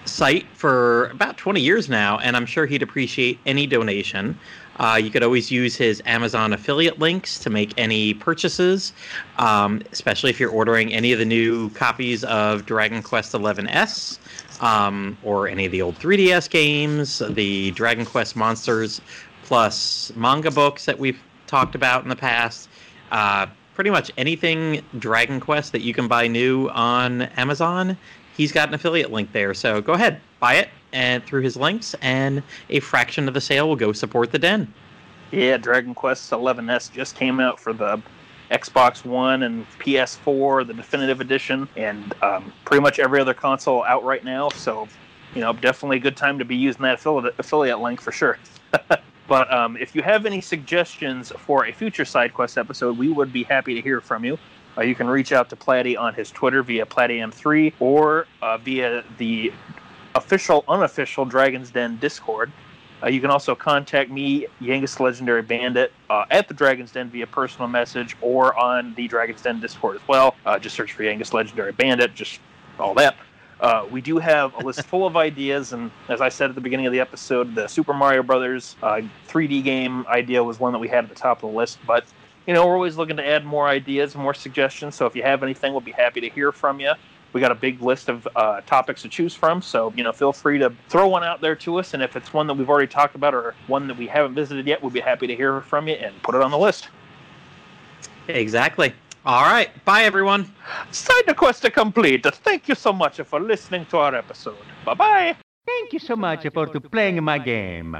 site for about 20 years now, and I'm sure he'd appreciate any donation. Uh, you could always use his Amazon affiliate links to make any purchases, um, especially if you're ordering any of the new copies of Dragon Quest XI S um, or any of the old 3DS games, the Dragon Quest Monsters plus manga books that we've talked about in the past. Uh, pretty much anything Dragon Quest that you can buy new on Amazon, he's got an affiliate link there. So go ahead, buy it and through his links, and a fraction of the sale will go support the den. Yeah, Dragon Quest XI S just came out for the Xbox One and PS4, the definitive edition, and um, pretty much every other console out right now. So, you know, definitely a good time to be using that affiliate link for sure. but um, if you have any suggestions for a future side quest episode, we would be happy to hear from you. Uh, you can reach out to Platty on his Twitter via PlattyM3 or uh, via the official, unofficial Dragon's Den Discord. Uh, you can also contact me, Yangus Legendary Bandit, uh, at the Dragon's Den via personal message or on the Dragon's Den Discord as well. Uh, just search for Yangus Legendary Bandit, just all that. Uh, we do have a list full of ideas, and as I said at the beginning of the episode, the Super Mario Brothers 3D uh, game idea was one that we had at the top of the list. But you know, we're always looking to add more ideas, more suggestions. So if you have anything, we'll be happy to hear from you we got a big list of uh, topics to choose from. So, you know, feel free to throw one out there to us. And if it's one that we've already talked about or one that we haven't visited yet, we'll be happy to hear from you and put it on the list. Exactly. All right. Bye, everyone. Side quest to complete. Thank you so much for listening to our episode. Bye bye. Thank you so much for playing my game.